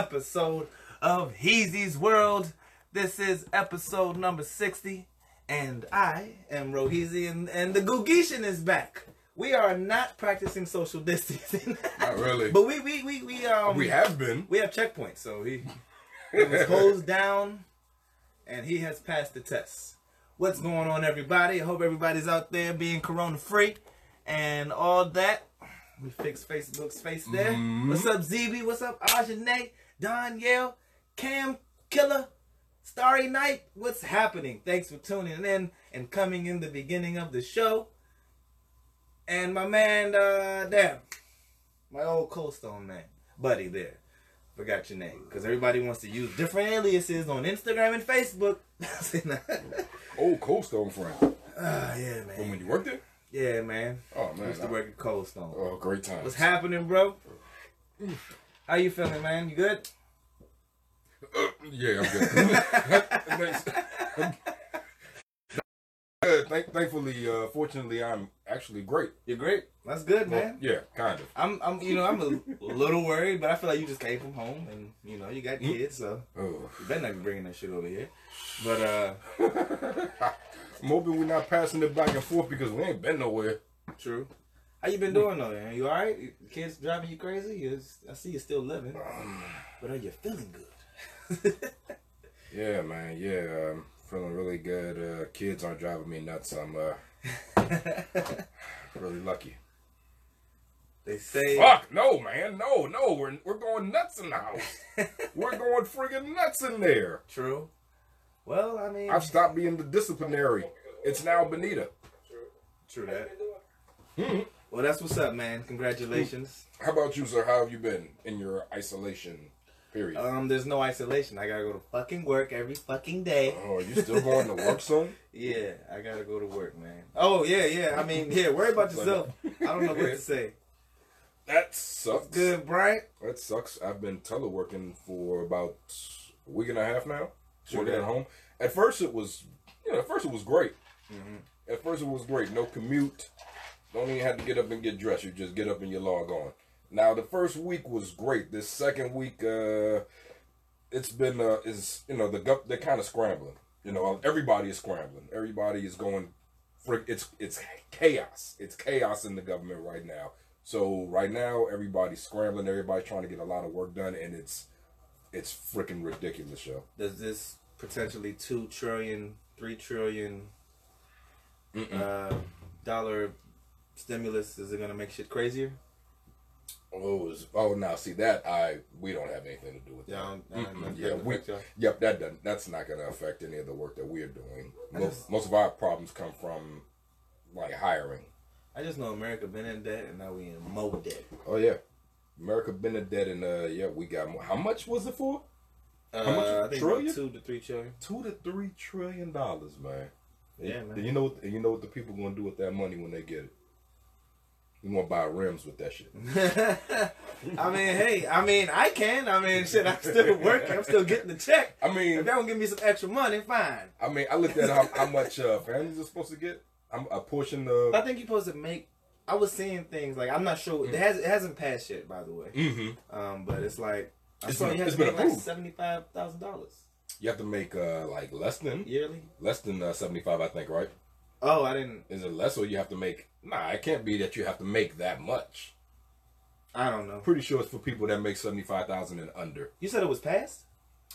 episode of Heezy's World. This is episode number 60, and I am Roheezy, and, and the Googishan is back. We are not practicing social distancing. Not really. but we, we, we, we, um, we have been. We have checkpoints, so he, he was closed down, and he has passed the test. What's going on, everybody? I hope everybody's out there being corona free and all that. We fixed Facebook's face there. Mm-hmm. What's up, ZB? What's up, Ajane, Danielle, Cam Killer, Starry Night? What's happening? Thanks for tuning in and coming in the beginning of the show. And my man, uh, damn, my old Cold Stone man, buddy there. Forgot your name because everybody wants to use different aliases on Instagram and Facebook. old Cold Stone friend. Ah, uh, yeah, man. From when you worked there? Yeah, man. Oh man, used to work at Cold Stone. Oh, great time. What's happening, bro? How you feeling, man? You good? Uh, yeah, I'm good. Uh, thank, thankfully, uh, fortunately, I'm actually great. You're great. That's good, well, man. Yeah, kind of. I'm, I'm, you know, I'm a little worried, but I feel like you just came from home, and you know, you got mm. kids, so oh. you better not be bringing that shit over here. But uh, I'm hoping we're not passing it back and forth because we ain't been nowhere. True. How you been doing though, man? You all right? Kids driving you crazy? You, I see you're still living, but are you feeling good? yeah, man. Yeah. I'm feeling really good. Uh, kids aren't driving me nuts. I'm uh, really lucky. They say Fuck no, man, no, no. We're we're going nuts in the house. we're going friggin' nuts in there. True. Well, I mean, I've stopped being the disciplinary. It's now Benita. True. True that. Mm-hmm. Well, that's what's up, man. Congratulations. How about you, sir? How have you been in your isolation Period. Um, there's no isolation. I gotta go to fucking work every fucking day. Oh, are you still going to work son? yeah, I gotta go to work, man. Oh yeah, yeah. I mean, yeah. Worry about yourself. I don't know what to say. That sucks. Good, Brian. That sucks. I've been teleworking for about a week and a half now. At home. At first, it was, you know, at first it was great. Mm-hmm. At first, it was great. No commute. Don't even have to get up and get dressed. You just get up and you log on. Now the first week was great. This second week, uh, it's been uh, is you know the they're kind of scrambling. You know everybody is scrambling. Everybody is going. For, it's it's chaos. It's chaos in the government right now. So right now everybody's scrambling. Everybody's trying to get a lot of work done, and it's it's freaking ridiculous, show. Does this potentially two trillion, three trillion uh, dollar stimulus is it gonna make shit crazier? Oh, oh, now see that I we don't have anything to do with yeah, that. yeah, we, yep, that doesn't. That's not going to affect any of the work that we're doing. Most, just, most of our problems come from like hiring. I just know America been in debt and now we in more debt. Oh yeah, America been in debt and uh yeah, we got more. How much was it for? Uh, How much? I think Trillion? two to three trillion. Two to three trillion dollars, man. Yeah, man. you know what? You know what the people gonna do with that money when they get it? You gonna buy rims with that shit. I mean, hey, I mean, I can. I mean, shit, I'm still working. I'm still getting the check. I mean, If they don't give me some extra money, fine. I mean, I looked at how, how much uh, families are supposed to get. I'm a portion of. I think you're supposed to make. I was seeing things like I'm not sure. It has it hasn't passed yet, by the way. Mm-hmm. Um, but it's like I It's saw been- you have it's to been make like approved. seventy five thousand dollars You have to make uh like less than yearly. less than uh, seventy five, I think, right? Oh, I didn't. Is it less or you have to make? Nah, it can't be that you have to make that much. I don't know. Pretty sure it's for people that make seventy five thousand and under. You said it was passed.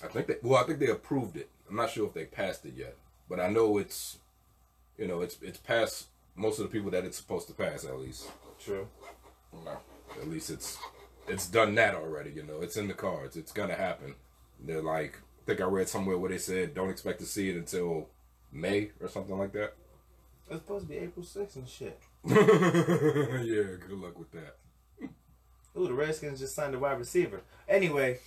I think they well, I think they approved it. I'm not sure if they passed it yet, but I know it's, you know, it's it's passed most of the people that it's supposed to pass at least. True. No, at least it's it's done that already. You know, it's in the cards. It's gonna happen. They're like, I think I read somewhere where they said don't expect to see it until May or something like that. It's supposed to be April 6th and shit. yeah, good luck with that. Ooh, the Redskins just signed a wide receiver. Anyway,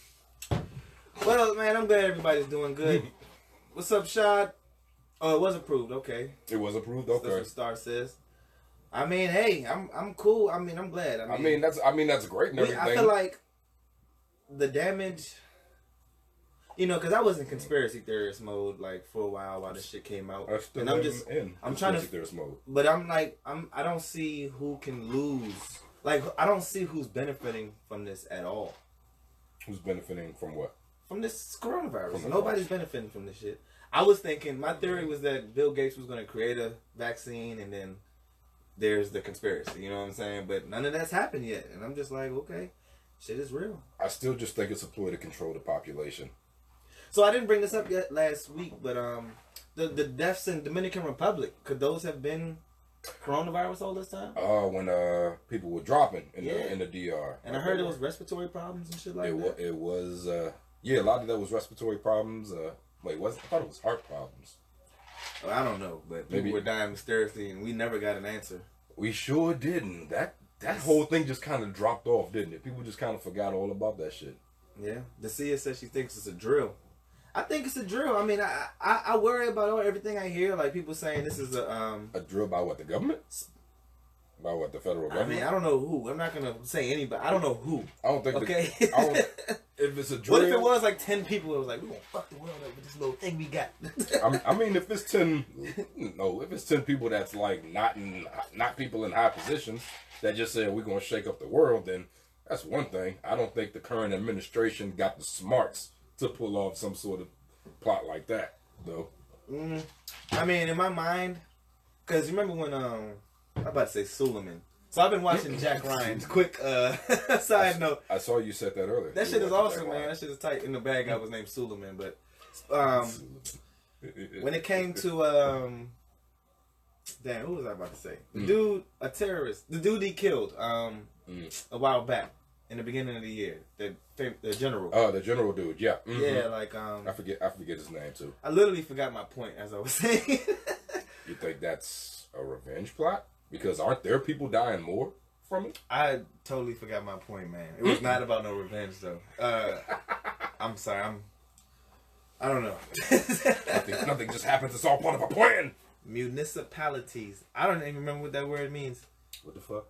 well, man, I'm glad everybody's doing good. What's up, Shad? Oh, it was approved. Okay, It was approved. that's Okay. what Star says. I mean, hey, I'm I'm cool. I mean, I'm glad. I mean, I mean that's I mean that's great and everything. I feel like the damage. You know, because I was in conspiracy theorist mode like for a while while this shit came out, I still and I'm just in. I'm trying to- theorist mode. But I'm like, I'm I don't see who can lose. Like I don't see who's benefiting from this at all. Who's benefiting from what? From this coronavirus. From Nobody's benefiting from this shit. I was thinking my theory was that Bill Gates was gonna create a vaccine and then there's the conspiracy, you know what I'm saying? But none of that's happened yet. And I'm just like, okay, shit is real. I still just think it's a ploy to control the population. So I didn't bring this up yet last week, but um the the deaths in Dominican Republic, could those have been coronavirus all this time? Uh, when uh people were dropping in Yeah. the in the DR, And I heard it was respiratory problems and shit like it, that. it was uh yeah a lot of that was respiratory problems. Uh, wait, was I thought it was heart problems. Well, I don't know, but people Maybe- were dying mysteriously, and we never got an answer. We sure didn't. That that whole thing just kind of dropped off, didn't it? People just kind of forgot all about that shit. Yeah, Dacia says she thinks it's a drill. I think it's a drill. I mean, I I, I worry about all, everything I hear, like people saying this is a um. A drill by what the government? By what the federal government? I mean, I don't know who. I'm not gonna say anybody. I don't know who. I don't think. Okay. The, I don't, if it's a drill, what if it was like ten people? It was like we gonna fuck the world up with this little thing we got. I, I mean, if it's ten, no, if it's ten people that's like not in, not people in high positions that just said we're gonna shake up the world, then that's one thing. I don't think the current administration got the smarts to pull off some sort of plot like that, though. Mm, I mean, in my mind, because remember when um, I'm about to say Suleiman. So I've been watching Jack Ryan. Quick uh, side note. I saw you said that earlier. That You shit is awesome, man. That shit is tight. In the bag, I was named Suleiman, but um, when it came to um, damn, who was I about to say? The Mm. dude, a terrorist. The dude he killed um Mm. a while back in the beginning of the year. The the general. Oh, the general dude, yeah, mhm. Yeah, like um, I forget, I forget his name too. I literally forgot my point as I was saying. You think that's a revenge plot? Because aren't there people dying more from it? I totally forgot my point, man. It was not about no revenge, though. Uh, I'm sorry. I'm. I don't know. Nothing, nothing just happens. It's all part of a plan. Municipalities. I don't even remember what that word means. What the fuck?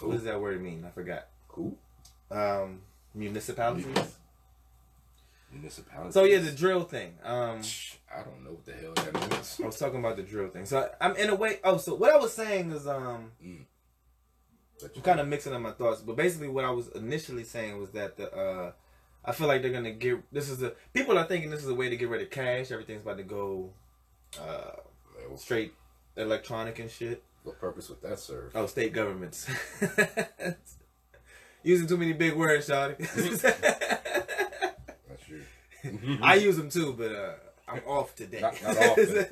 What does that word mean? I forgot. Cool. Um, municipalities. Municipality. So yeah, the drill thing. Um, I don't know what the hell that means. I was talking about the drill thing. So I'm in a way. Oh, so what I was saying is um, But I'm kind of mixing up my thoughts, but basically what I was initially saying was that the uh, I feel like they're gonna get this is the people are thinking this is a way to get rid of cash. Everything's about to go uh, straight electronic and shit. What purpose would that serve? Oh, state governments. Using too many big words, Shawty. That's you. I use them too, but uh, I'm off today. Not, not often.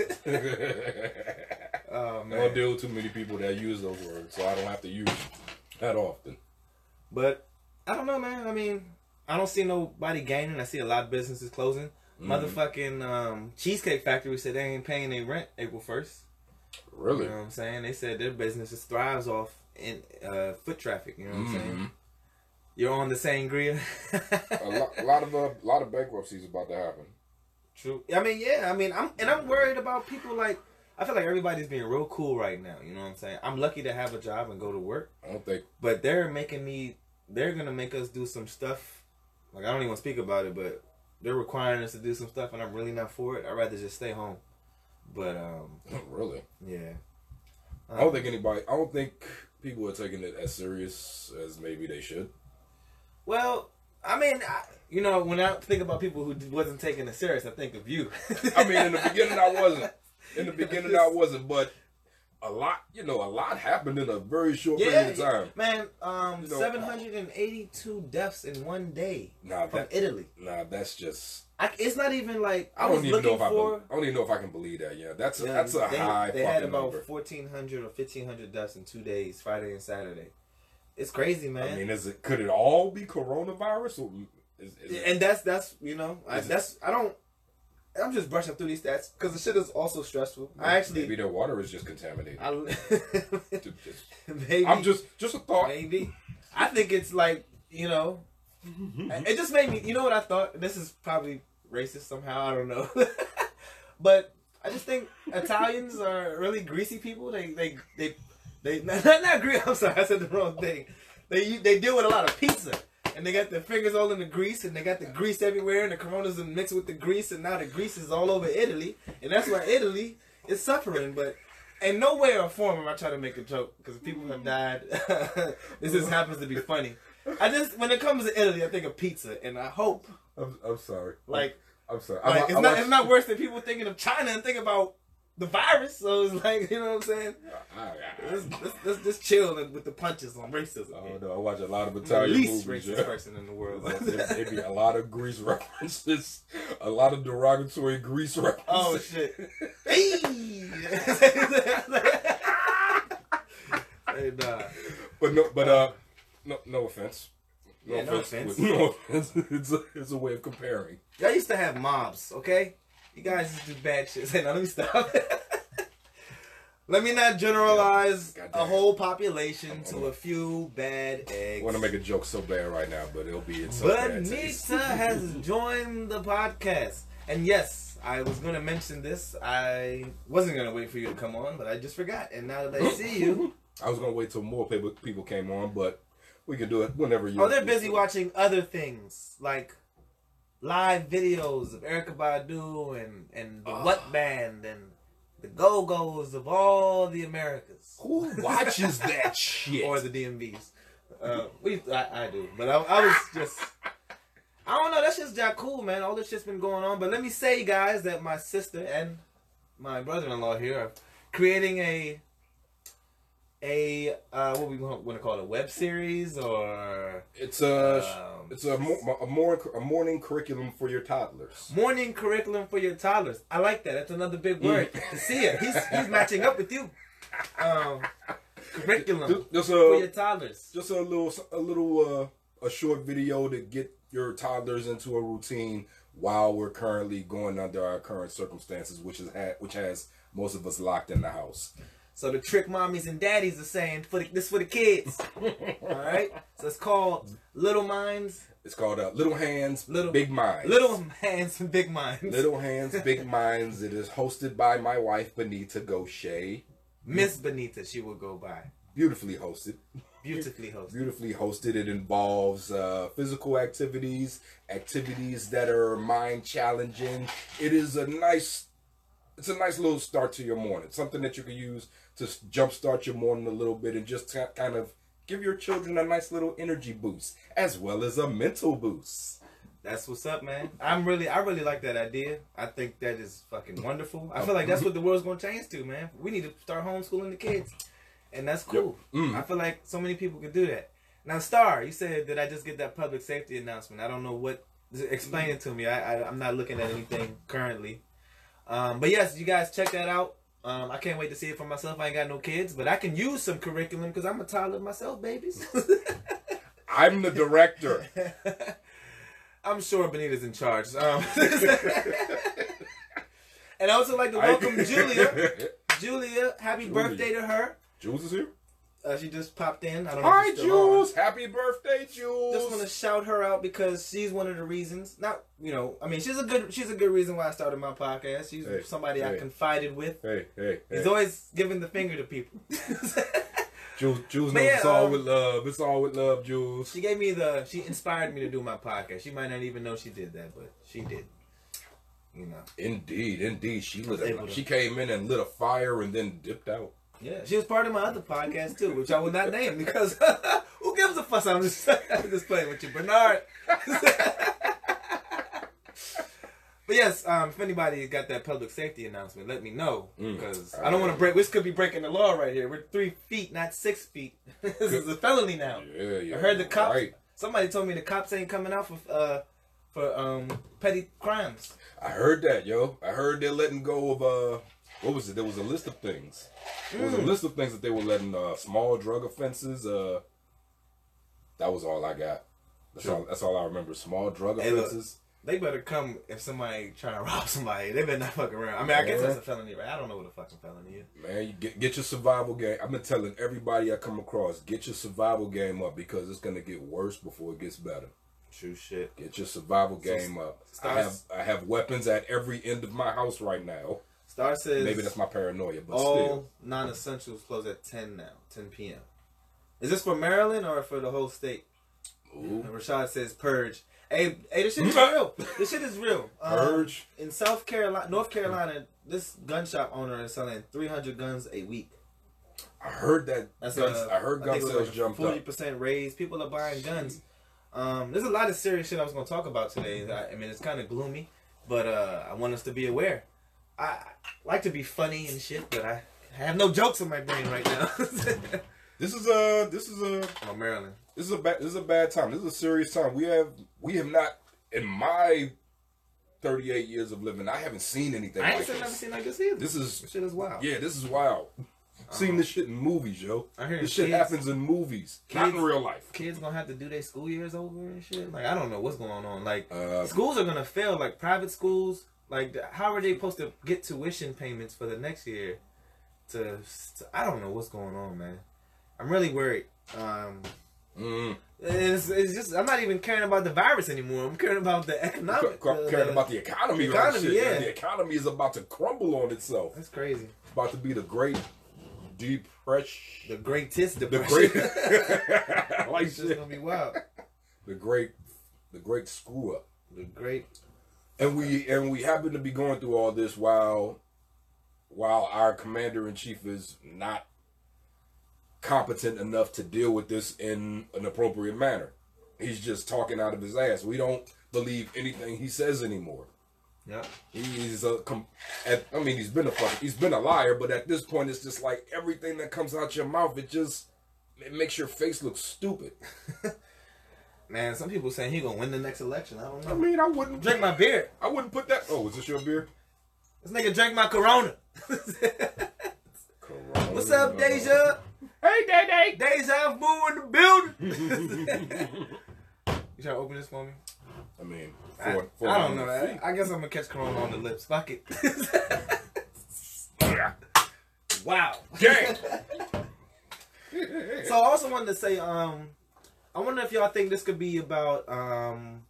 oh I don't deal with too many people that use those words, so I don't have to use that often. But I don't know, man. I mean, I don't see nobody gaining. I see a lot of businesses closing. Mm-hmm. Motherfucking um, Cheesecake Factory said they ain't paying their rent April first. Really? You know what I'm saying? They said their business just thrives off in uh, foot traffic. You know what I'm saying? Mhm. You're on the sangria. a, lot, a lot of uh, a lot of bankruptcies is about to happen. True. I mean, yeah. I mean, I'm and I'm worried about people like. I feel like everybody's being real cool right now. You know what I'm saying? I'm lucky to have a job and go to work, I don't think but they're making me. They're gonna make us do some stuff. Like I don't even speak about it, but they're requiring us to do some stuff, and I'm really not for it. I'd rather just stay home. But um, really. yeah. I don't think anybody. I don't think people are taking it as serious as maybe they should. Well, I mean, I, you know, when I think about people who wasn't taking it serious, I think of you. I mean, in the beginning, I wasn't. In the beginning, I wasn't, but a lot, you know, a lot happened in a very short yeah, period of time. man. Um, You know, seven hundred and eighty-two deaths in one day Nah, from that, Italy. nah, that's just. I, it's not even like I, I don't even know if I. be- I don't even know if I can believe that. Yeah, that's a, Yeah, that's a they, high They had about number. fourteen hundred or fifteen hundred deaths in two days, Friday and Saturday. It's crazy, man. I mean, is it? Could it all be coronavirus? Or is, is it, and that's that's you know I, Is it- that's I don't. I'm just brushing through these stats because the shit is also stressful. I actually, maybe their water is just contaminated. I, Just- just- maybe, I'm just just a thought. maybe. I think it's like you know, mm-hmm. it just made me. You know what I thought? This is probably racist somehow. I don't know, but I just think Italians are really greasy people. They they they they not not greasy. I'm sorry, I said the wrong thing. They they deal with a lot of pizza. And they got their fingers all in the grease, and they got the grease everywhere, and the coronas are mixed with the grease, and now the grease is all over Italy, and that's why Italy is suffering. But in no way or form am I trying to make a joke because people have died. this just happens to be funny. I just when it comes to Italy, I think of pizza, and I hope I'm, I'm sorry. like I'm sorry. like I, it's I not it's not worse than people thinking of China and thinking about the virus. So it's like you know what I'm saying. Let's, let's, let's just chill with the punches on racism. I don't. I watch a lot of I'm the least movies. racist yeah. person in the world. be a lot of grease references, a lot of derogatory grease references. oh shit! Hey! hey, nah. But no, but uh, no, no offense. No Yeah, no offense. offense. No offense. It's a, it's a way of comparing. Y'all used to have mobs, okay? You guys to do bad shit. Say, no, let me stop. let me not generalize God a whole population to a few bad eggs. I want to make a joke so bad right now, but it'll be in so taste. Benita has joined the podcast. And yes, I was going to mention this. I wasn't going to wait for you to come on, but I just forgot. And now that I see you, I was gonna wait till more people people came on, but we can do it whenever you. oh, they're busy watching other things like live videos of Erykah Badu and, and the Oh. What Band and the Go Go's of all the Americas. Who watches that shit? or the DMVs. Uh, we, I, I do, but I, I was just, I don't know. That's just jack cool, man. All this shit's been going on, but let me say, guys, that my sister and my brother-in-law here are creating a, a uh, what we want to call it, a web series or It's a Um, it's a, a more a morning curriculum for your toddlers. morning curriculum for your toddlers. I like that. That's another big word. to see it, he's he's matching up with you. Um, curriculum Just, just for your a toddlers. just a little a little uh, a short video to get your toddlers into a routine while we're currently going under our current circumstances, which is ha- which has most of us locked in the house. So the trick mommies and daddies are saying for the, this for the kids. All right. So it's called Little Minds, It's called uh, Little Hands, Little- Big Minds. Little Hands and Big Minds. Little Hands, Big Minds. It is hosted by my wife Benita Gaucher. Miss Benita, she will go by. Beautifully hosted. Beautifully hosted. beautifully hosted. It involves uh, physical activities, activities that are mind challenging. It is a nice, it's a nice little start to your morning. Something that you can use to jumpstart your morning a little bit and just ki- kind of give your children a nice little energy boost as well as a mental boost. That's what's up, man. I'm really, I really like that idea. I think that is fucking wonderful. I feel like that's what the world's gonna change to, man. We need to start homeschooling the kids, and that's cool. Mm. I feel like so many people could do that. Now, Star, you said that I just get that public safety announcement. I don't know what. Explain it to me. I, I I'm not looking at anything currently. Um, but yes, you guys check that out. Um, I can't wait to see it for myself. I ain't got no kids, but I can use some curriculum because I'm a toddler myself, babies. I'm the director. I'm sure Benita's in charge. Um, and I also like to I- welcome Julia. Julia, happy Julia. birthday to her. Jules is here. Uh, she just popped in. I don't know. Hi, she's on. Jules. Happy birthday, Jules. Just want to shout her out because she's one of the reasons. Not you know, I mean, she's a good she's a good reason why I started my podcast. She's Hey, somebody I confided with. Hey, hey, hey. He's always giving the finger to people. Jules, Jules knows yeah, it's all um, with love. It's all with love, Jules. she gave me the she inspired me to do my podcast. She might not even know she did that, but she did. You know. Indeed, indeed. She lit able a, to- she came in and lit a fire and then dipped out. Yeah, she was part of my other podcast too, which I will not name because who gives a fuss? I'm just, I'm just playing with you, Bernard. but yes, um, if anybody got that public safety announcement, let me know Mm. because I don't want to break. This could be breaking the law right here. We're three feet, not six feet. this is a felony now. Yeah, yeah. I heard the cops. Right. Somebody told me the cops ain't coming out for uh for um petty crimes. I heard that, yo. I heard they're letting go of uh what was it? There was a list of things. There was a Mm. list of things that they were letting uh small drug offenses, uh that was all I got. That's all that's all I remember. Small drug Hey, look. offenses. They better come if somebody trying to rob somebody. They better not fuck around. I mean, I guess that's a felony, right? I don't know what a fucking felony is. Man, you get get your survival game. I've been telling everybody I come across, get your survival game up because it's gonna get worse before it gets better. True shit. Get your survival So, game up. I have I have weapons at every end of my house right now. Star says Maybe that's my paranoia, but all still. non-essentials close at 10 now, 10 p.m. Is this for Maryland or for the whole state? Ooh. And Rashad says purge. Hey, hey, this shit is real. This shit is real. Um, Purge. in South Carolina, North Carolina, this gun shop owner is selling 300 guns a week. I heard that. That's guns, a, I heard gun was sales like jumped Forty up. percent raise. People are buying guns. Um, there's a lot of serious shit I was going to talk about today. I, I mean, it's kind of gloomy, but uh, I want us to be aware. I, like to be funny and shit, but I have no jokes in my brain right now. This is a this is a oh, Maryland. this is a bad this is a bad time. This is a serious time. We have we have not in my 38 years of living. I haven't seen anything I ain't like seen, never seen like this either. This is This shit is wild. yeah. This is wild. Seen this shit in movies, yo. I hear This shit kids- happens in movies, not in real life. Kids gonna have to do their school years over and shit. Like I don't know what's going on. Like Uh, schools are gonna fail. Like private schools. Like how are they supposed to get tuition payments for the next year? To, to I don't know what's going on, man. I'm really worried. Um, mm, it's, it's just I'm not even caring about the virus anymore. I'm caring about the economic. ca- the- caring about the economy, the economy, yeah. man. The economy is about to crumble on itself. That's crazy. It's about to be the great depression. The greatest The depression. great, like it's just shit. gonna be wild. the great, the great screw up. The great. And we and we happen to be going through all this while while our commander in chief is not competent enough to deal with this in an appropriate manner. He's just talking out of his ass. We don't believe anything he says anymore. Yeah, He's a com- at, I mean he's been a he's been a liar, but at this point it's just like everything that comes out your mouth it just it makes your face look stupid. Man, some people saying he gonna win the next election. I don't know. I mean, I wouldn't Drink my beer. I wouldn't put that. Oh, is this your beer? This nigga drank my Corona. What's up, Deja? Hey, Day Day. Deja Vu in the building. you trying to open this for me? I mean, I, for, for I don't know. I, I guess I'm gonna catch Corona on the lips. Fuck it. wow. Gang. So I also wanted to say, um, I wonder if y'all think this could be about, um,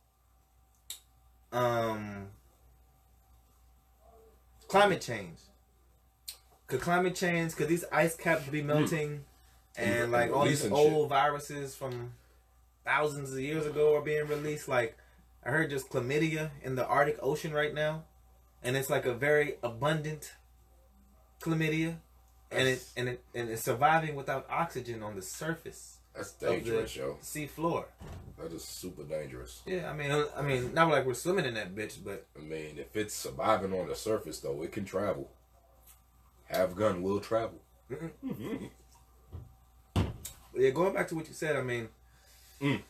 um, climate change. Could climate change? Could these ice caps be melting, and like all these old viruses from thousands of years ago are being released? Like I heard just chlamydia in the Arctic Ocean right now, and it's like a very abundant chlamydia, and it and it and it's surviving without oxygen on the surface That's dangerous, yo. sea floor. That is super dangerous. Yeah, I mean, I mean, not like we're swimming in that bitch, but I mean, if it's surviving on the surface, though, it can travel. Have gun will travel. But yeah, going back to what you said, I mean, Mm.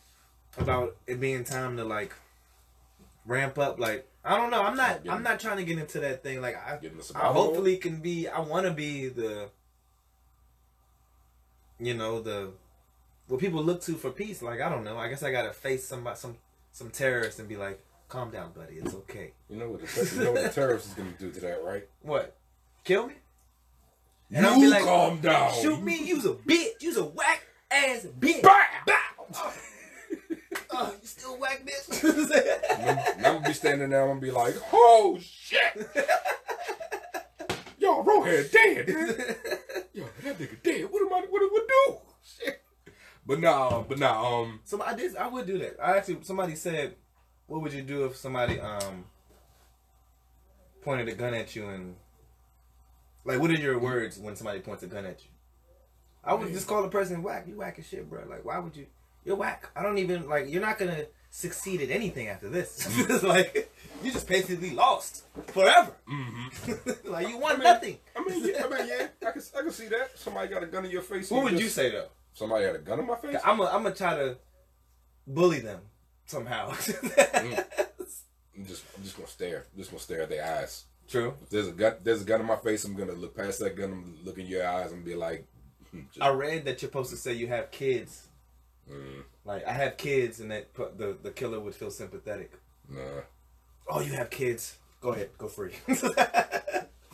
about it being time to like ramp up. Like, I don't know. I'm not. I'm not trying to get into that thing. Like, I, I hopefully can be. I want to be the. You know the, what people look to for peace. Like I don't know. I guess I gotta face somebody, some some terrorist, and be like, "Calm down, buddy. It's okay." You know what the, you know what the terrorist is to do to that, right? What? Kill me? And I'll be You like, calm down. shoot me, you's a bitch, you's a whack ass bitch. Bow! Bow. Oh, you still whack bitch? And I'm gonna be standing there. I'm gonna be like, "Oh shit, yo, Rohan dead. yo, that nigga dead. What am I? What do I do? Shit." But nah, but nah. Um, Some I did I would do that. I actually somebody said, "What would you do if somebody um pointed a gun at you and like what are your words when somebody points a gun at you?" I would Man. just call the person whack. You whack as shit, bro. Like why would you? You're whack. I don't even like. You're not gonna succeed at anything after this. It's like you just basically lost forever. like you won nothing. I mean, yeah, I mean, yeah, I can, I can see that. Somebody got a gun in your face. What would you say though? Somebody had a gun in my face. I'm gonna try to bully them somehow. I'm just, I'm just gonna stare. I'm just gonna stare at their eyes. True. If there's a gun, there's a gun in my face. I'm gonna look past that gun. I'm look in your eyes and be like, hmm, just, I read that you're supposed to say you have kids. mm, Like I have kids, and that the the killer would feel sympathetic. nah. Oh, you have kids. Go ahead, go free.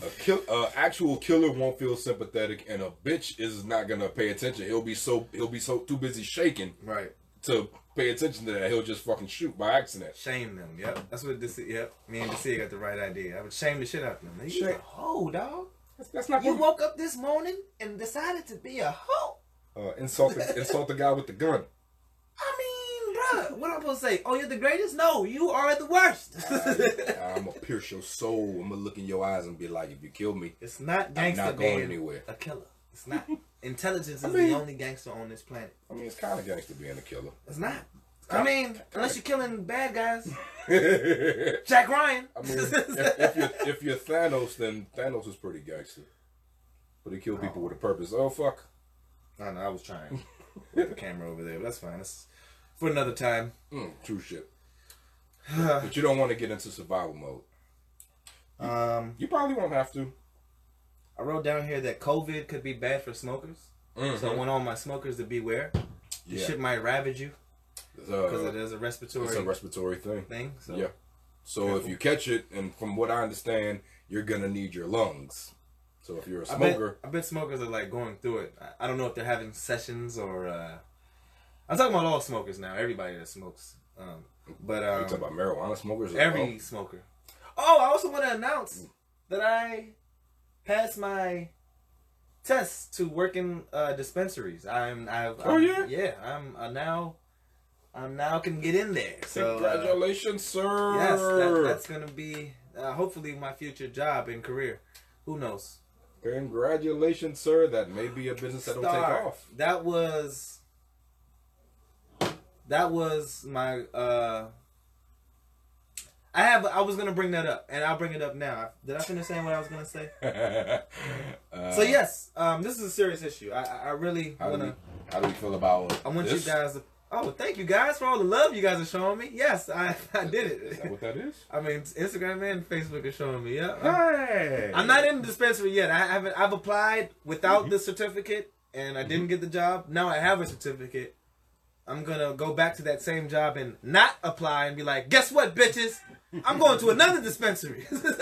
A kill, uh, actual killer won't feel sympathetic, and a bitch is not gonna pay attention. He'll be so he'll be so too busy shaking right. to pay attention to that. He'll just fucking shoot by accident. Shame them. Yep. That's what this. Yep. Me and DC got the right idea. I would shame the shit out of them. You a hoe, dog. That's, that's not You gonna woke up this morning and decided to be a hoe. uh, insult the, insult the guy with the gun. I mean, bruh, what I'm supposed to say? Oh, you're the greatest? No, you are the worst. I'm gonna pierce your soul. I'm gonna look in your eyes and be like, if you kill me, it's not I'm gangster not going anywhere. a killer. It's not. Intelligence is I mean- the only gangster on this planet. I mean, it's kind of gangster being a killer. It's not. I mean, unless you're killing bad guys. Jack Ryan. I mean, if, if you're if you're Thanos, then Thanos is pretty gangster. But he killed people oh. with a purpose. Oh fuck. I know, I was trying. Put the camera over there, but that's fine. That's for another time. Mm, true shit. But you don't want to get into survival mode. Um, You probably won't have to. I wrote down here that COVID could be bad for smokers. So I want all my smokers to beware. This Mm-hmm. Yeah. shit might ravage you because Uh, it is a respiratory it's a respiratory thing. thing. So Yeah. So if you catch it, and from what I understand, you're gonna need your lungs. So if you're a I bet, smoker, I bet smokers are like going through it. I, I don't know if they're having sessions or. Uh, I'm talking about all smokers now. Everybody that smokes. Um, but you um, talking about marijuana smokers? every well? smoker. Oh, I also want to announce that I passed my test to work in uh, dispensaries. I'm. I've, Oh, I'm- yeah? Yeah. I'm uh, now. I'm now can get in there. So. uh, Congratulations, sir. yes, that, that's gonna be uh, hopefully my future job and career. Who knows? Congratulations, sir. That may be a business that'll take off. That was that was my uh I have I was gonna bring that up and I'll bring it up now. Did I finish saying what I was gonna say? Uh, so yes, um this is a serious issue. I I really How do, we, wanna how do we feel about I want this? you guys to Oh, thank you guys for all the love you guys are showing me. Yes, I I did Is that it. what that is? I mean Instagram and Facebook are showing me, yeah. Hey. I'm not in the dispensary yet. I haven't. I've applied without Mm-hmm. the certificate, and I didn't get the job. Now I have a certificate. I'm gonna go back to that same job and not apply and be like, guess what, bitches? I'm going to another dispensary. but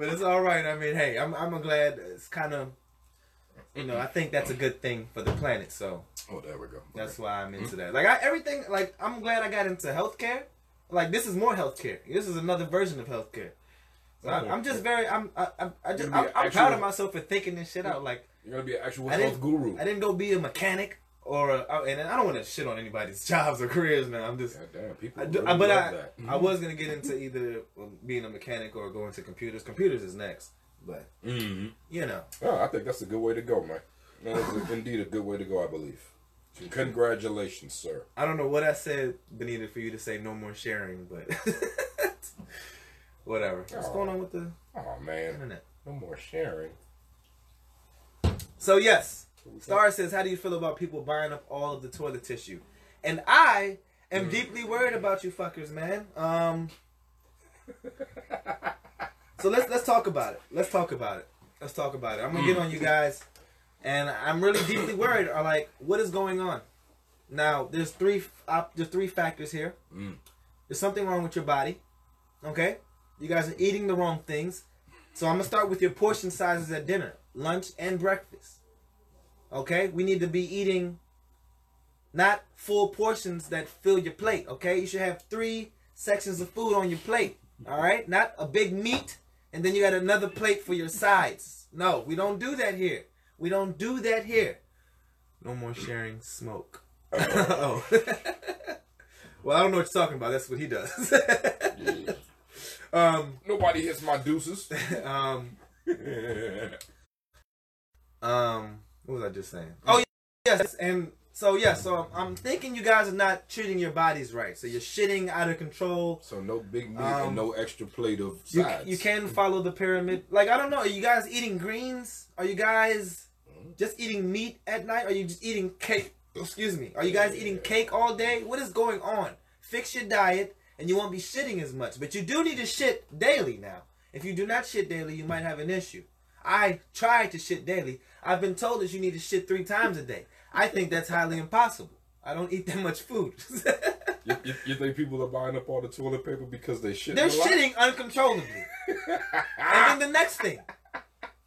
it's all right. I mean, hey, I'm I'm glad. It's kind of, you know, I think that's a good thing for the planet. So Oh, there we go. that's why I'm into hmm? that. Like I, everything, like I'm glad I got into healthcare. Like this is more healthcare. This is another version of healthcare. So I, I'm just very, I'm, I, I, I just, I, I'm proud of myself for thinking this shit out. Like You're gonna be an actual health guru. I didn't go be a mechanic or, uh, a, oh, and I don't want to shit on anybody's jobs or careers now. I'm just, God damn, people I do, really but love I, that. I mm-hmm. was gonna get into either um, being a mechanic or going to computers. Computers is next, but Mm-hmm. you know, Oh, I think that's a good way to go, man. That is indeed a good way to go, I believe. Congratulations, sir. I don't know what I said, Benita, for you to say no more sharing, but whatever. What's Aw. going on with the Oh man, internet? no more sharing. So yes, Star says, "How do you feel about people buying up all of the toilet tissue?" And I am deeply worried about you fuckers, man. Um, so let's let's talk about it. Let's talk about it. Let's talk about it. I'm gonna get on you guys, and I'm really deeply worried. Are like, what is going on? Now, there's three op- there's three factors here. Mm. There's something wrong with your body. Okay, you guys are eating the wrong things. So I'm gonna start with your portion sizes at dinner, lunch, and breakfast. Okay, we need to be eating not full portions that fill your plate. Okay, you should have three sections of food on your plate. All right, not a big meat and then you got another plate for your sides. No, we don't do that here. We don't do that here. No more sharing smoke. oh. well, I don't know what you're talking about. That's what he does. um, Nobody hits my deuces. um, um, what was I just saying? Oh, yes, and so yeah, so I'm thinking you guys are not treating your bodies right. So you're shitting out of control. So no big meat Um, and no extra plate of You, sides. you can follow the pyramid. Like I don't know, are you guys eating greens? Are you guys just eating meat at night? Are you just eating cake? Excuse me. Are you guys eating cake all day? What is going on? Fix your diet and you won't be shitting as much. But you do need to shit daily now. If you do not shit daily, you might have an issue. I try to shit daily. I've been told that you need to shit three times a day. I think that's highly impossible. I don't eat that much food. You, you, you think people are buying up all the toilet paper because they shit? They're a lot? shitting uncontrollably. and then the next thing,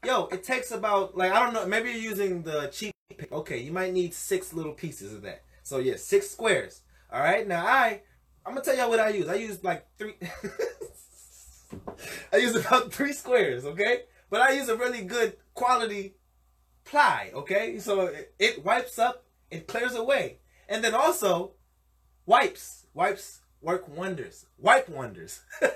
yo, it takes about like I don't know, maybe you're using the cheap. Okay, you might need six little pieces of that. So yeah, six squares. All right, now I, I'm gonna tell y'all what I use. I use like three. I use about three squares. Okay, but I use a really good quality ply. Okay, so it, it wipes up, it clears away, and then also wipes. Wipes work wonders. Wipe wonders. but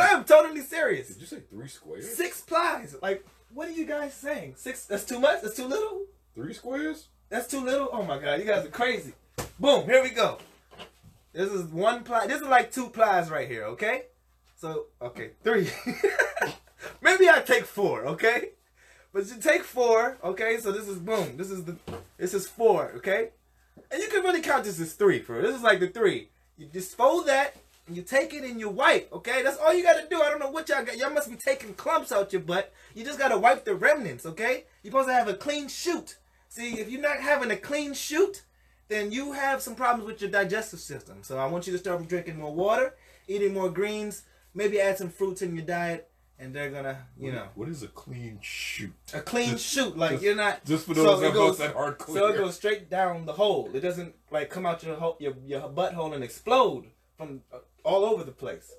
I am totally serious. Did you say three squares? Six plies. Like, what are you guys saying? Six? That's too much? That's too little? Three squares? That's too little? Oh my god, you guys are crazy. Boom, here we go. This is one ply. This is like two plies right here, okay? So, okay, three. Maybe I take four, okay? But you take four, okay? So this is boom. This is the this is four, okay? And you can really count this as three, for this is like the three. You just fold that and you take it and you wipe, okay? That's all you gotta do. I don't know what y'all got. Y'all must be taking clumps out your butt. You just gotta wipe the remnants, okay? You're supposed to have a clean shoot. See, if you're not having a clean shoot, then you have some problems with your digestive system. So I want you to start drinking more water, eating more greens, maybe add some fruits in your diet, and they're gonna, you know, What is a clean shoot? a clean Just- chute. Like just- you're not. Just for so those it of goes- that aren't clear. So it goes straight down the hole. It doesn't like come out your ho- your your butthole and explode from uh, all over the place.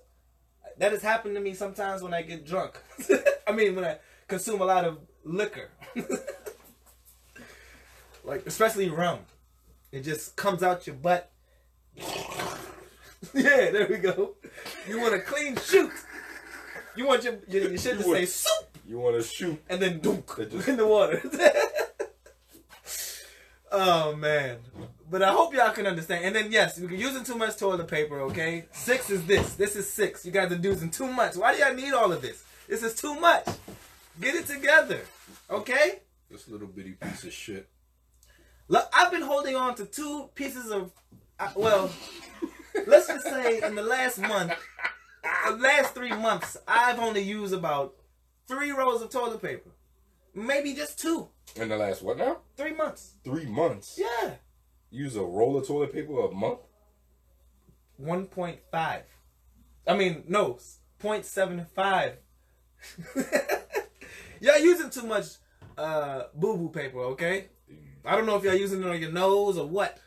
That has happened to me sometimes when I get drunk. I mean, when I consume a lot of liquor, like especially rum. It just comes out your butt. yeah, there we go. You want a clean shoot. You want your your, your shit to You say want- soup You want to shoot? and then dunk just- in the water. oh man. But I hope y'all can understand. And then yes, we're using too much toilet paper, okay? Six is this. This is six. You guys are using too much. Why do y'all need all of this? This is too much. Get it together. Okay? This little bitty piece of shit. Look, I've been holding on to two pieces of well, let's just say in the last month, the last three months, I've only used about three rolls of toilet paper. Maybe just two. In the last what now? Three months. Three months. Yeah. Use a roll of toilet paper a month. 1.5. I mean, no, 0.75. y'all using too much uh, boo boo paper, okay? I don't know if y'all using it on your nose or what.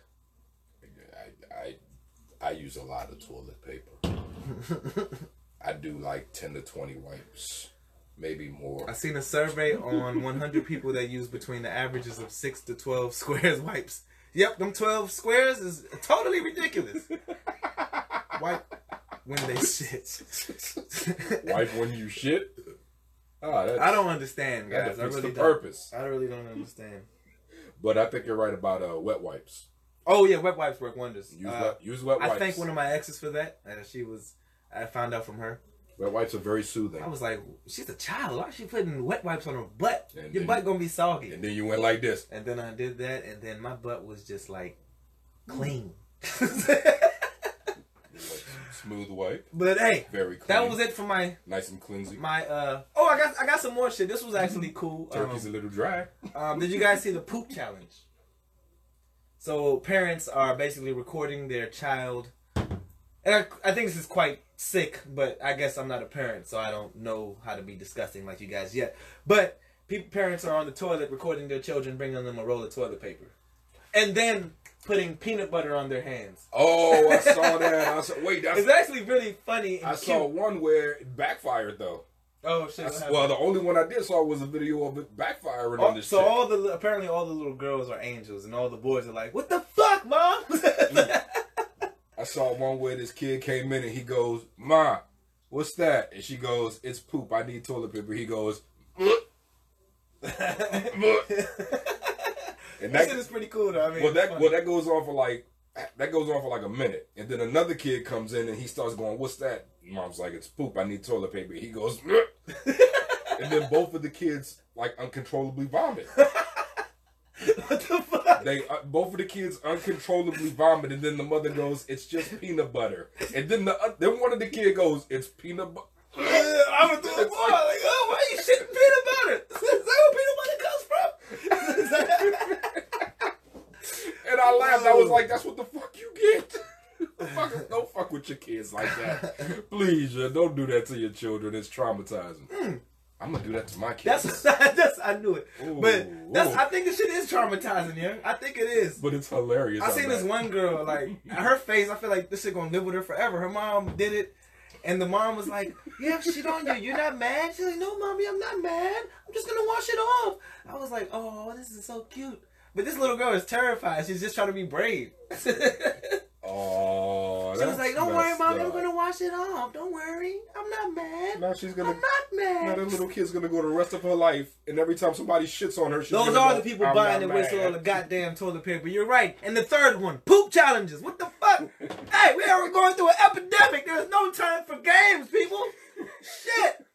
I, use a lot of toilet paper. I do like 10 to 20 wipes, maybe more. I seen a survey on 100 people that use between the averages of 6 to 12 squares wipes. Yep, them 12 squares is totally ridiculous. Wipe when they shit. Wipe when you shit. Ah, I don't understand, that guys. I really the don't. purpose. I really don't understand. But I think you're right about uh, wet wipes. Oh yeah, wet wipes work wonders. Use, Uh, wet, use wet wipes. I thank one of my exes for that, and she was. I found out from her. wet wipes are very soothing. I was like, she's a child. Why is she putting wet wipes on her butt? And Your butt gonna be soggy. And then you went like this. And then I did that, and then my butt was just like clean. Smooth wipe. but hey, Very clean. that was it for my Nice and cleansy. my. uh Oh, I got I got some more shit. This was actually cool. Turkey's Um, a little dry. um, did you guys see the poop challenge? So parents are basically recording their child and I, I think this is quite sick, but I guess I'm not a parent, so I don't know how to be disgusting like you guys yet. But people, parents are on the toilet recording their children, bringing them a roll of toilet paper, and then putting peanut butter on their hands. Oh, I saw that. I saw, wait, that's, It's actually really funny. I cute. saw one where it backfired though. Oh shit! I what s- happened? well, the only one I did saw was a video of it backfiring Oh, on this so chick. all the apparently all the little girls are angels, and all the boys are like, "What the fuck, mom?" I saw one where this kid came in and he goes, "Ma, what's that?" And she goes, "It's poop. I need toilet paper." He goes, mm. and that that shit is pretty cool, though. I mean, well that funny. well that goes on for like that goes on for like a minute, and then another kid comes in and he starts going, "What's that?" Mom's like, "It's poop. I need toilet paper." He goes, and then both of the kids like uncontrollably vomit. what the fuck? They uh, both of the kids uncontrollably vomit, and then the mother goes, "It's just peanut butter," and then the uh, then one of the kid goes, "It's peanut butter." I'm gonna throw the ball. Like, oh, why are you shitting peanut butter? Is that where peanut butter comes from? And I laughed. I was like, "That's what the fuck you get." Fuck, don't fuck with your kids like that, please. Yeah, don't do that to your children. It's traumatizing. Hmm. I'm gonna do that to my kids. that's that's I knew it, Ooh, but that's ooh. I think this shit is traumatizing. Yeah, I think it is. but it's hilarious. I seen this one girl like her face. I feel like this shit gonna live with her forever. Her mom did it, and the mom was like, "You have shit on you. You're not mad." She's like, "No, mommy, I'm not mad. I'm just gonna wash it off." I was like, "Oh, this is so cute." But this little girl is terrified. She's just trying to be brave. Oh, she Oh, was like, "Don't worry, mom. mommy. I'm gonna wash it off. Don't worry. I'm not mad. Now she's gonna. I'm gonna. not Now mad." that little kid's gonna go the rest of her life, and every time somebody shits on her, she's Those gonna are go, the people "I'm buying not and wasting mad." all the goddamn toilet paper. You're right. And the third one, poop challenges. What the fuck? hey, we are going through an epidemic. There's no time for games, people. Shit.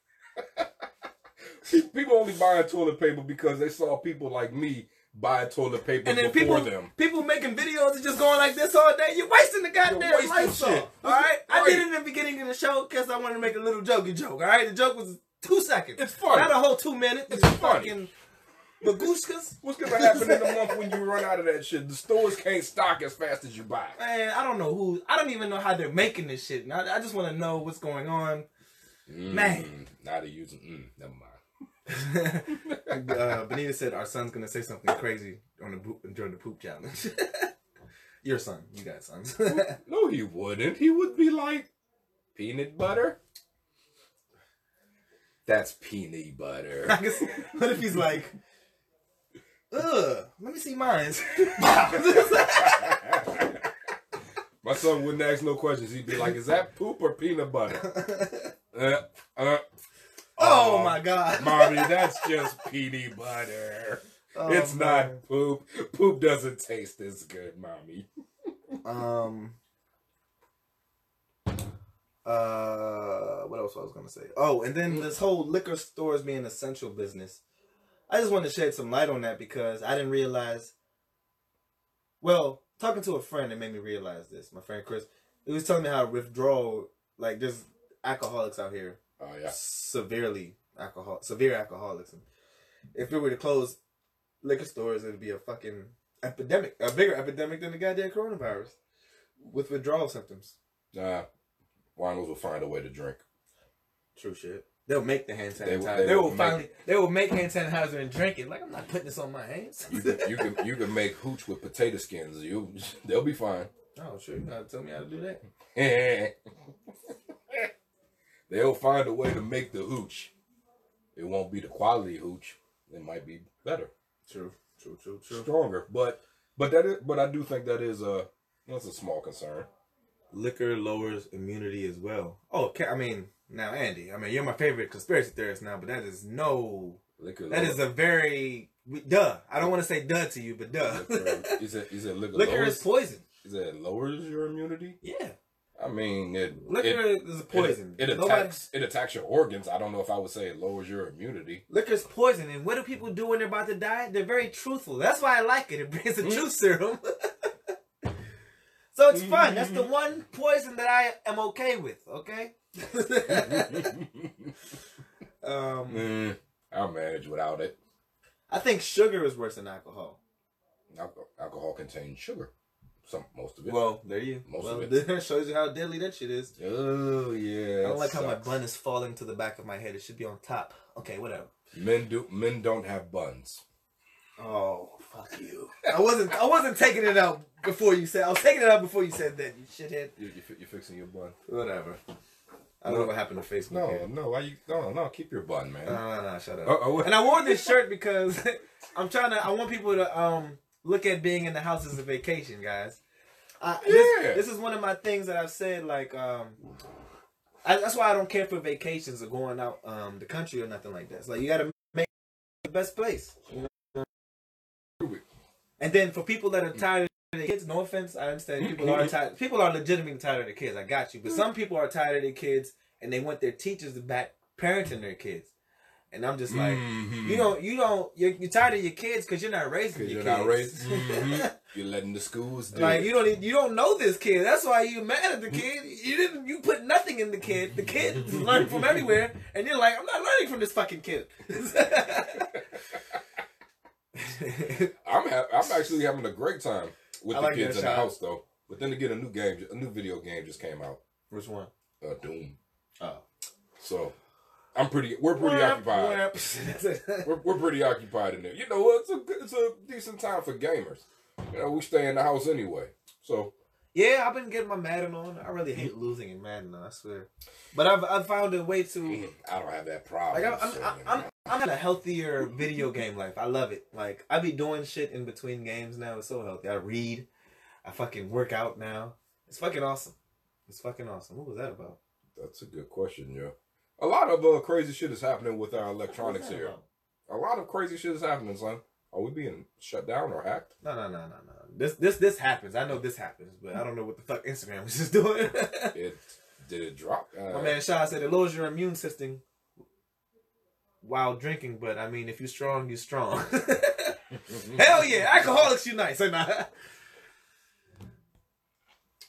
See, People only buying toilet paper because they saw people like me buy toilet paper And then before people, them. people making videos and just going like this all day. You're wasting the goddamn wasting Lysol. shit. All right, I did it in the beginning of the show because I wanted to make a little jokey joke. All right, the joke was two seconds. It's funny. Not a whole two minutes. It's It's funny. fucking bagushkas. What's gonna happen in a month when you run out of that shit? The stores can't stock as fast as you buy. Man, I don't know who. I don't even know how they're making this shit. I, I just want to know what's going on. Man. Mm, now they're using. Mm, never mind. uh, Benita said our son's gonna say something crazy on the poop, during the poop challenge. Your son, you got sons. No, he wouldn't. He would be like peanut butter. That's peanut butter. Guess, what if he's like, ugh, let me see mine. My son wouldn't ask no questions. He'd be like, "Is that poop or peanut butter?" Uh, uh, oh uh, my god, mommy, that's just peanut butter. Oh, it's man. not poop. Poop doesn't taste as good, mommy. Um. Uh, what else was I was gonna say? Oh, and then this whole liquor stores being essential business. I just wanted to shed some light on that because I didn't realize. Well, talking to a friend, it made me realize this. My friend Chris, he was telling me how withdrawal, like there's alcoholics out here, Oh yeah. severely alcohol, severe alcoholics. And if it were to close liquor stores, it'd be a fucking epidemic, a bigger epidemic than the goddamn coronavirus with withdrawal symptoms. Nah, winos will find a way to drink. True shit. They'll make the hand They sanitizer. will- They, they will will finally. They will make hand sanitizer and drink it. Like I'm not putting this on my hands. You can you can you can make hooch with potato skins. You they'll be fine. oh, sure. You gotta tell me how to do that. they'll find a way to make the hooch. It won't be the quality hooch. It might be better, True. True. True. True. stronger. But but that is but I do think that is a that's a small concern. Liquor lowers immunity as well. Oh, okay. I mean, now Andy. I mean, you're my favorite conspiracy theorist now, but that is no. Liquor. That is a very duh. I don't want to say duh to you, but duh. liquor, is it is it liquor? Liquor lowers, is poison. is it lowers your immunity? Yeah, I mean, it liquor it, is a poison. It, it Nobody- attacks it attacks your organs. I don't know if I would say it lowers your immunity. Liquor's poison, and what do people do when they're about to die? They're very truthful. That's why I like it. It brings a truth serum. so it's fun. That's the one poison that I am okay with. Okay. um, Mm, I'll manage without it. I think sugar is worse than alcohol. Alcohol, alcohol contains sugar, Some most of it. Well, there you. Most well, of it. that shows you how deadly that shit is. oh yeah. I don't like how my bun is falling to the back of my head. It should be on top. Okay, whatever. Men do men don't have buns. Oh, fuck you. I wasn't. I wasn't taking it out before you said. I was taking it out before you said that. You shithead. You you, fi- you fixing your bun? Whatever. I don't know what happened to Facebook. No, no. Why you? No, no. Keep your bun, man. No, no, no, shut up. Uh, oh, And I wore this shirt because I'm trying to. I want people to um look at being in the house as a vacation, guys. This, Yeah. this is one of my things that I've said. Like, um, I, that's why I don't care for vacations or going out um the country or nothing like that. It's like you got to make the best place. And then for people that are tired of their kids, no offense, I understand people are tired. People are legitimately tired of their kids. I got you. But some people are tired of their kids and they want their teachers to back parenting their kids. And I'm just like, Mhm. you don't, you don't, you're, you're tired of your kids because you're not raising your you're kids. not raising. Mhm. You're letting the schools do like it. you don't, you don't know this kid. That's why you mad at the kid. You didn't, you put nothing in the kid. The kid is learning from everywhere, and you're like, I'm not learning from this fucking kid. I'm ha- I'm actually having a great time with I the like kids in the house though. But then again, a new game, a new video game just came out. Which one? Uh, Doom. Oh, So I'm pretty. We're pretty occupied. We're, we're pretty occupied in there. You know, it's a it's a decent time for gamers. You know, we stay in the house anyway. So Yeah, I've been getting my Madden on. I really hate losing in Madden, I swear. But I've I've found a way to mm-hmm. I don't have that problem. like I'm I'm, I'm, I'm I'm in a healthier video game life. I love it. Like I be doing shit in between games now. It's so healthy. I read. I fucking work out now. It's fucking awesome. It's fucking awesome. What was that about? That's a good question, yeah. A lot of uh, crazy shit is happening with our electronics was here. about? A lot of crazy shit is happening, son. Are we being shut down or hacked? No, no, no, no, no. This this this happens. I know this happens, but I don't know what the fuck Instagram is just doing. It did it drop? Uh, My man Shaw said it lowers your immune system while drinking, but I mean, if you're strong, you're strong. Hell yeah, alcoholics unite. So nah.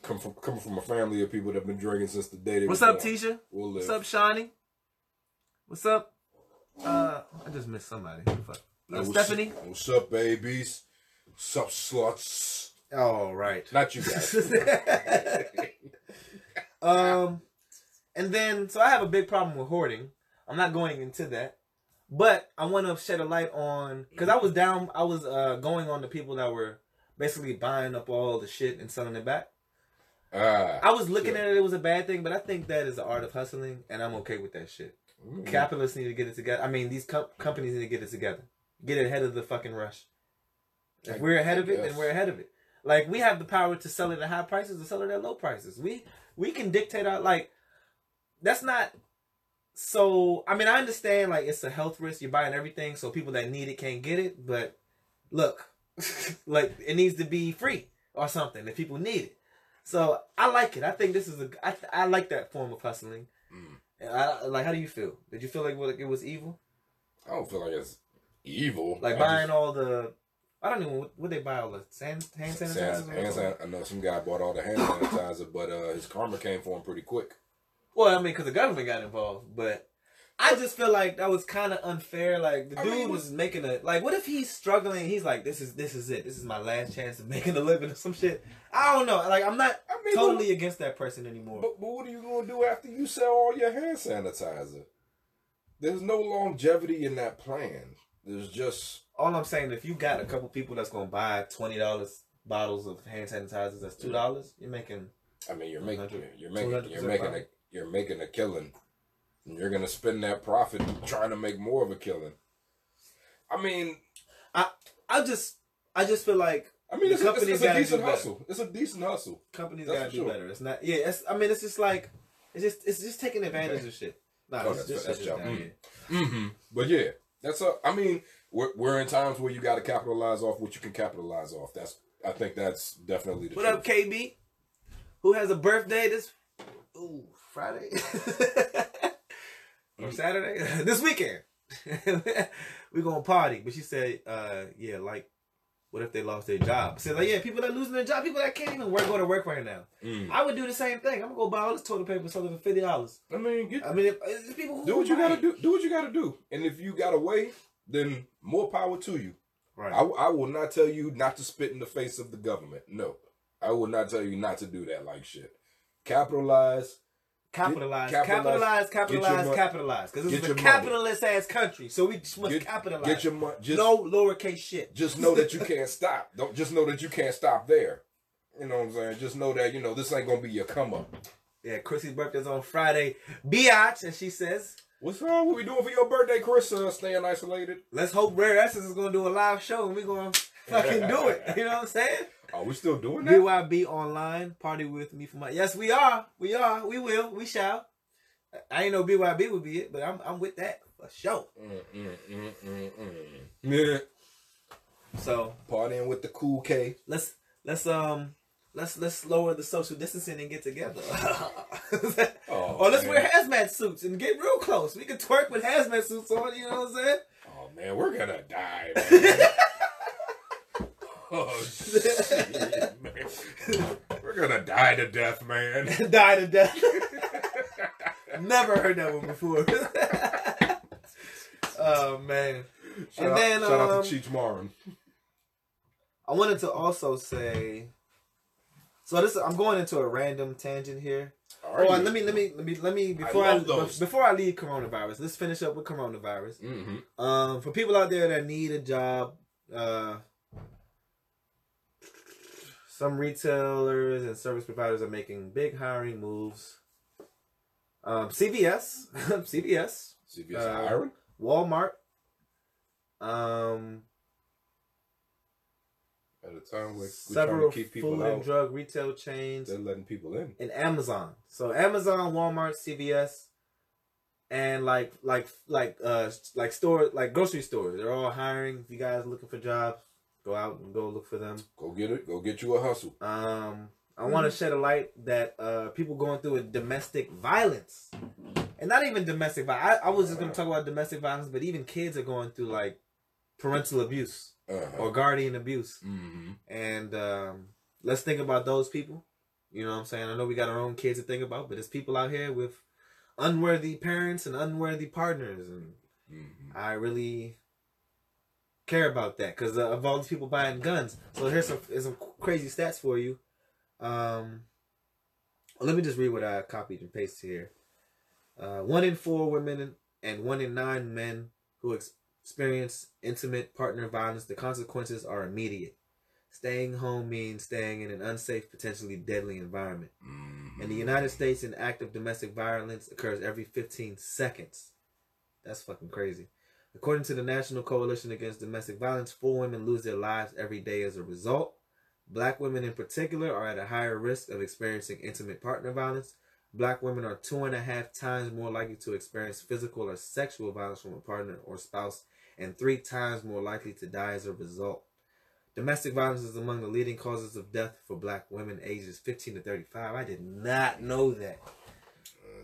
come from coming from a family of people that have been drinking since the day they What's were up, born. Tisha? We'll. What's up, Shawnee? What's up? Uh, I just missed somebody. Fuck? Hey, Uh, what's- Stephanie. What's up, babies? What's up, sluts? All right. Not you guys. um, and then so I have a big problem with hoarding. I'm not going into that, but I want to shed a light on because I was down. I was uh going on the people that were basically buying up all the shit and selling it back. Ah, I was looking sure. at it; it was a bad thing, but I think that is the art of hustling, and I'm okay with that shit. Mm. Capitalists need to get it together. I mean, these com- companies need to get it together. Get it ahead of the fucking rush. If I- we're ahead I of it, then we're ahead of it. Like we have the power to sell it at high prices, to sell it at low prices. We we can dictate our like. That's not. So I mean, I understand like it's a health risk. You're buying everything, so people that need it can't get it. But look, like it needs to be free or something if people need it. So I like it. I think this is a. I, I like that form of hustling. And I, like, how do you feel? Did you feel like what- it was evil? I don't feel like it's evil. Like I buying just- all the. I don't even. What, what they buy all the hand hand sanitizer. hand san- I know some guy bought all the hand sanitizer, but uh, his karma came for him pretty quick. Well, I mean, because the government got involved, but I just feel like that was kind of unfair. Like the I dude mean, was making a like. What if he's struggling? He's like, this is this is it. This is my last chance of making a living or some shit. I don't know. Like I'm not I mean, totally against that person anymore. But, but what are you gonna do after you sell all your hand sanitizer? There's no longevity in that plan. There's just all I'm saying, if you got a couple people that's gonna buy twenty dollars bottles of hand sanitizers, that's two dollars. You're making I mean you're making you're making you're making a you're making a killing. And you're gonna spend that profit trying to make more of a killing. I mean I I just I just feel like I mean it's, a, it's, it's a decent better. hustle. It's a decent hustle. companies That's gotta do sure. better. It's not yeah, it's I mean it's just like it's just it's just taking advantage of shit. Nah, Oh, that's- this that's Mm. here. Mm-hmm. But yeah, that's a. I mean, we're, we're in times where you got to capitalize off what you can capitalize off. That's. I think that's definitely the What truth. up, KB? Who has a birthday this ooh, Friday? or Saturday? this weekend. we gonna party. But she said, uh, yeah, like what if they lost their job? I said like, yeah, people that losing their job, people that can't even work go to work right now. Mm. I would do the same thing. I'm gonna go buy all this toilet paper, sell it for fifty dollars. I mean, get, I mean, if, if people who do what you buy got to do. Do what you got to do. And if you got a way, then more power to you. Right. I, I will not tell you not to spit in the face of the government. No, I will not tell you not to do that like shit. Capitalize. Capitalize, Get- capitalize, capitalize, capitalize, get your mon- capitalize. Because this is a your money. capitalist ass country, so we just must Get, capitalize. get your money. Just no lowercase shit. just know that you can't stop. Don't just know that you can't stop there. You know what I'm saying? Just know that you know this ain't gonna be your come up. Yeah, Chrissy's birthday's on Friday. Biatch, and she says, What's wrong? What we doing for your birthday, Chris? Uh, staying isolated? let's hope Rare Essence is gonna do a live show and we're gonna fucking do it. You know what I'm saying? Are we still doing that? BYB online, party with me for my. Yes, we are. We are. We will. We shall. I ain't know BYB would be it, but I'm I'm with that for sure. Mm, mm, mm, mm, mm. Yeah. So Partying with the cool K. let's let's um let's let's lower the social distancing and get together. Oh, or let's man. wear hazmat suits and get real close. We can twerk with hazmat suits on. You know what I'm saying? Oh man, we're gonna die. Oh shit. We're gonna die to death, man. Die to death. Never heard that one before. oh man. Shout, And out, then, shout out um, to Cheech Marin. I wanted to also say. So this I'm going into a random tangent here. Are Oh, let me let me let me let me before I, those. before I leave coronavirus. Let's finish up with coronavirus. Mm-hmm. Um, for people out there that need a job, uh, some retailers and service providers are making big hiring moves. Um, CVS, CVS, CVS Uh, hiring. Walmart, um, At a time where we're several trying to keep people food and out, drug retail chains, they're letting people in. and Amazon. So Amazon, Walmart, CVS, and like like like uh like store like grocery stores. They're all hiring. If you guys looking for jobs, go out and go look for them. Go get it. Go get you a hustle. Um, I want to shed a light that uh people going through a domestic violence, and not even domestic violence. I, I was just gonna talk about domestic violence, but even kids are going through like parental abuse Uh-huh. or guardian abuse. mm-hmm. And um, let's think about those people. You know what I'm saying? I know we got our own kids to think about, but there's people out here with unworthy parents and unworthy partners, and Mm-hmm. I really care about that because uh, of all these people buying guns. So here's some here's some crazy stats for you. Um, let me just read what I copied and pasted here. Uh, one in four women and one in nine men who ex- experience intimate partner violence, the consequences are immediate. Staying home means staying in an unsafe, potentially deadly environment. Mm-hmm. In the United States, an act of domestic violence occurs every 15 seconds. That's fucking crazy. According to the National Coalition Against Domestic Violence, four women lose their lives every day as a result. Black women, in particular, are at a higher risk of experiencing intimate partner violence. Black women are two and a half times more likely to experience physical or sexual violence from a partner or spouse, and three times more likely to die as a result. Domestic violence is among the leading causes of death for black women ages 15 to 35. I did not know that.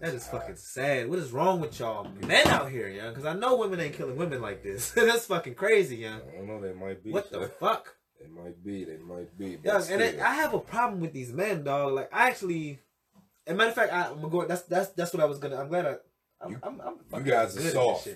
That is fucking sad. What is wrong with y'all men out here, young? Because I know women ain't killing women like this. That's fucking crazy, young. I don't know. They might be. What the fuck? They might be. They might be. Yeah, and it, I have a problem with these men, dog. Like I actually, as a matter of fact, I, I'm going. That's that's that's what I was gonna. I'm glad I. I'm, You- I'm, I'm you guys are soft.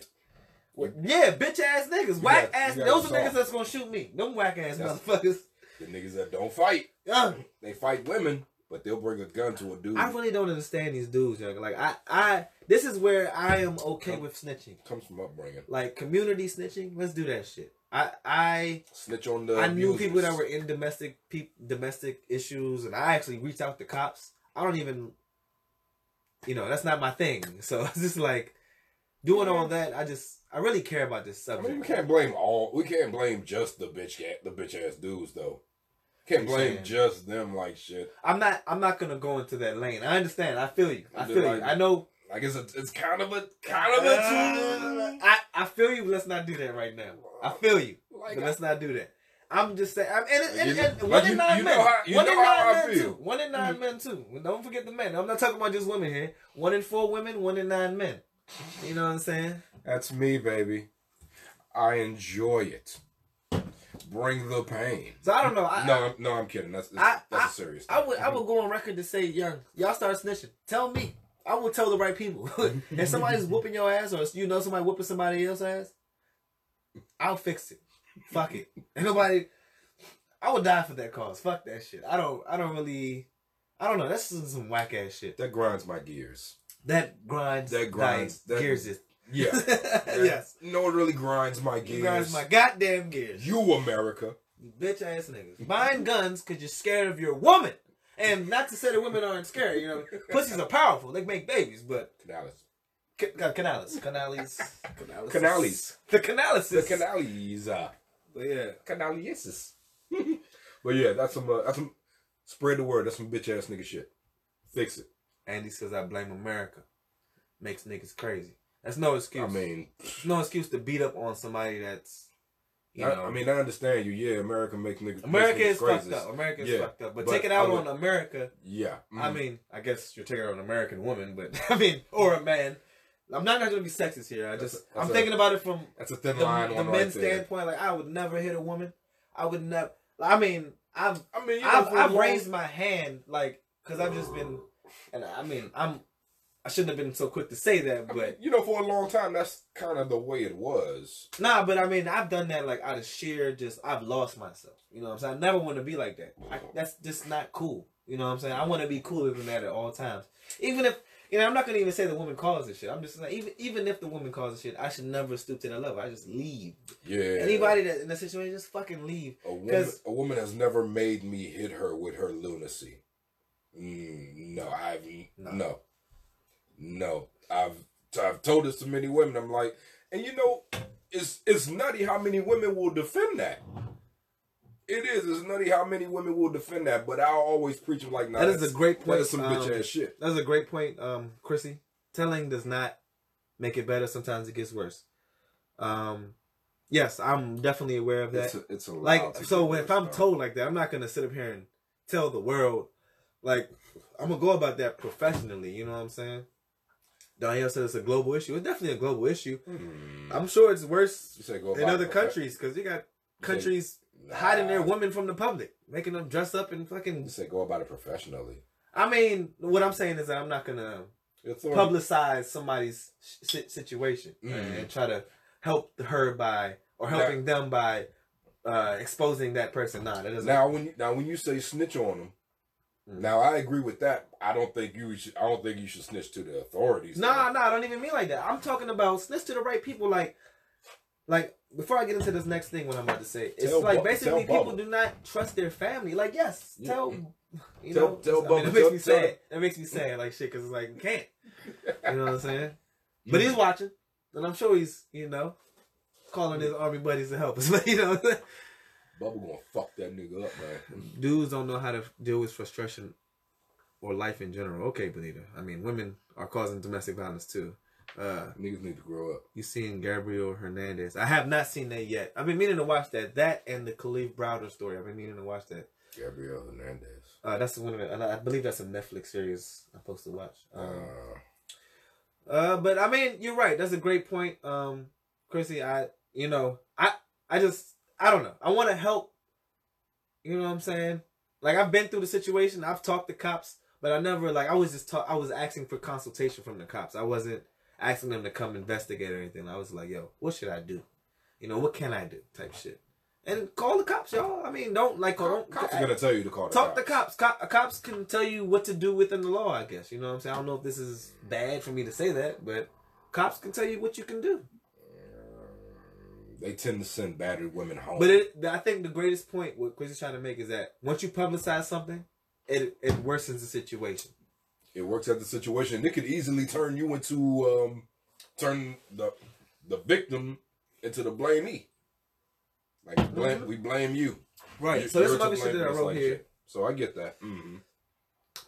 What- Yeah, bitch ass niggas, whack guys- ass. Those are are niggas that's gonna shoot me. Them whack ass That's- motherfuckers. the niggas that don't fight. Yeah, They fight women, but they'll bring a gun to a dude. I really don't understand these dudes, young. Like I, I. This is where I am okay with snitching. Comes from upbringing. Like community snitching. Let's do that shit. I, I. Snitch on the. I knew people that were in domestic peop, domestic issues, and I actually reached out to cops. I don't even, you know, that's not my thing. So it's just like doing all that. I just, I really care about this I mean, subject. we can't blame all. We can't blame just the bitch, the bitch ass dudes though. Can't blame saying- just them like shit. I'm not, I'm not gonna go into that lane. I understand. I feel you. I feel you. I know. Like it's a, it's kind of a kind of a. Uh, I, I feel you. Let's not do that right now. I feel you, like but let's not do that. I'm just saying, I'm, and, and, and, and one in nine you men. how- one in nine men. Mm-hmm. too. One in 9 men too. Don't forget the men. I'm not talking about just women here. One in four women. One in nine men. You know what I'm saying? That's me, baby. I enjoy it. Bring the pain. So I don't know. I, no, I'm, no, I'm kidding. That's I- that's I- a serious. I would I would go on record to say, young, y'all start snitching. Tell me. I will tell the right people. if somebody's whooping your ass or you know somebody whooping somebody else's ass, I'll fix it. Fuck it. Ain't nobody I would die for that cause. Fuck that shit. I don't. I don't really. I don't know. That's some, some whack ass shit. That grinds my gears. That grinds. That grinds- that- gears. Is, Yeah. yes. No, it really grinds my gears. grinds my goddamn gears. You America. You bitch ass niggas. Buying guns because you're scared of your woman. And not to say that women aren't scared, you know. Pussies are powerful. They make babies, but Canales. ca- uh, canales, canales, canales, Canales. the canales, The canales. Uh, But yeah, canaleses. but yeah, that's some. Uh, that's some. Spread the word. That's some bitch ass nigga shit. Fix it. Andy says I blame America. Makes niggas crazy. That's no excuse. I mean, It's no excuse to beat up on somebody that's, you I, know. I mean, I understand you. Yeah, America makes niggas. America is niggas fucked crazy. up. America is Yeah, fucked up. But, but take it out would- on America. Yeah. I mhm. mean, I guess you're taking out an American woman, but I mean, or a man. I'm not going to be sexist here. I That's just, a- that's I'm a- thinking about it from that's a thin the, line. the men's right standpoint. Like, I would never hit a woman. I would never. I mean, I've I mean, you know, I've, I've raised my hand, like, because I've just been, and I mean, I'm, I shouldn't have been so quick to say that, I but mean, you know, for a long time, that's kind of the way it was. nah, but I mean, I've done that like out of sheer just, I've lost myself. You know what I'm saying? I never want to be like that. I, that's just not cool. You know what I'm saying? I want to be cooler than that at all times. Even if, you know, I'm not gonna even say the woman caused this shit. I'm just like, even even if the woman caused this shit, I should never stoop to that level. I just leave. Yeah. Anybody that in that situation, just fucking leave. A woman, a woman has never made me hit her with her lunacy. Mm, no, I've No. no, no. I've I've told this to many women. I'm like, and you know, it's it's nutty how many women will defend that. It is. It's nutty how many women will defend that. But I'll always preach them like, nah, That is a great point. is some um, bitch ass shit. That's a great point, um, Chrissy. Telling does not make it better. Sometimes it gets worse. Um, yes, I'm definitely aware of that. It's a, it's a like, so if I'm told like that, I'm not gonna sit up here and tell the world. Like, I'm gonna go about that professionally. You know what I'm saying? Danielle said it's a global issue. It's definitely a global issue. Hmm. I'm sure it's worse You in other countries because you got You say- countries Nah. hiding their women from the public, making them dress up and fucking. You say go about it professionally. I mean, what I'm saying is that I'm not gonna publicize somebody's si- situation Mhm. and try to help her by or helping them by uh, exposing that person. Nah, that doesn't. Now when you, now when you say snitch on them, Mm. Now I agree with that. I don't think you should. I don't think you should snitch to the authorities. nah, nah, I don't even mean like that. I'm talking about snitch to the right people. Like, like before I get into this next thing, what I'm about to say, it's Tell like Bu- basically people Bubba. do not trust their family. Like, yes, Yeah. tell. You Tell- know, tell I mean, Bubba, that makes tell- me sad. That makes me sad, like shit, because it's like you can't. You know what I'm saying? But Mm. he's watching, and I'm sure he's, you know, calling his army buddies to help us. But you know, Bubba gonna fuck that nigga up, man. dudes don't know how to deal with frustration or life in general. Okay, Benita. I mean, women are causing domestic violence too. Uh, Niggas need to grow up. you seen Gabriel Hernandez? I have not seen that yet. I've been meaning to watch that. That and the Kalief Browder story. I've been meaning to watch that. Gabriel Hernandez. Uh, that's one of I believe that's a Netflix series I'm supposed to watch. Um, Uh, Uh, but I mean, you're right. That's a great point, um, Chrissy. I, you know, I, I just, I don't know. I want to help. You know what I'm saying? Like I've been through the situation. I've talked to cops, but I never like I was just talk. I was asking for consultation from the cops. I wasn't asking them to come investigate or anything. I was like, yo, what should I do? You know, what can I do? Type shit. And call the cops, y'all. I mean, don't like don't cops are gonna tell you to call the talk cops. to cops. Cop, cops can tell you what to do within the law. I guess you know what I'm saying. I don't know if this is bad for me to say that, but cops can tell you what you can do. They tend to send battered women home. But it, I think the greatest point what Chris is trying to make is that once you publicize something, it it worsens the situation. it works at the situation. It could easily turn you into um, turn the the victim into the blamee. Like blame, we blame you. Right. You- so this you're is other to shit that I wrote like here. shit. So I get that. hmm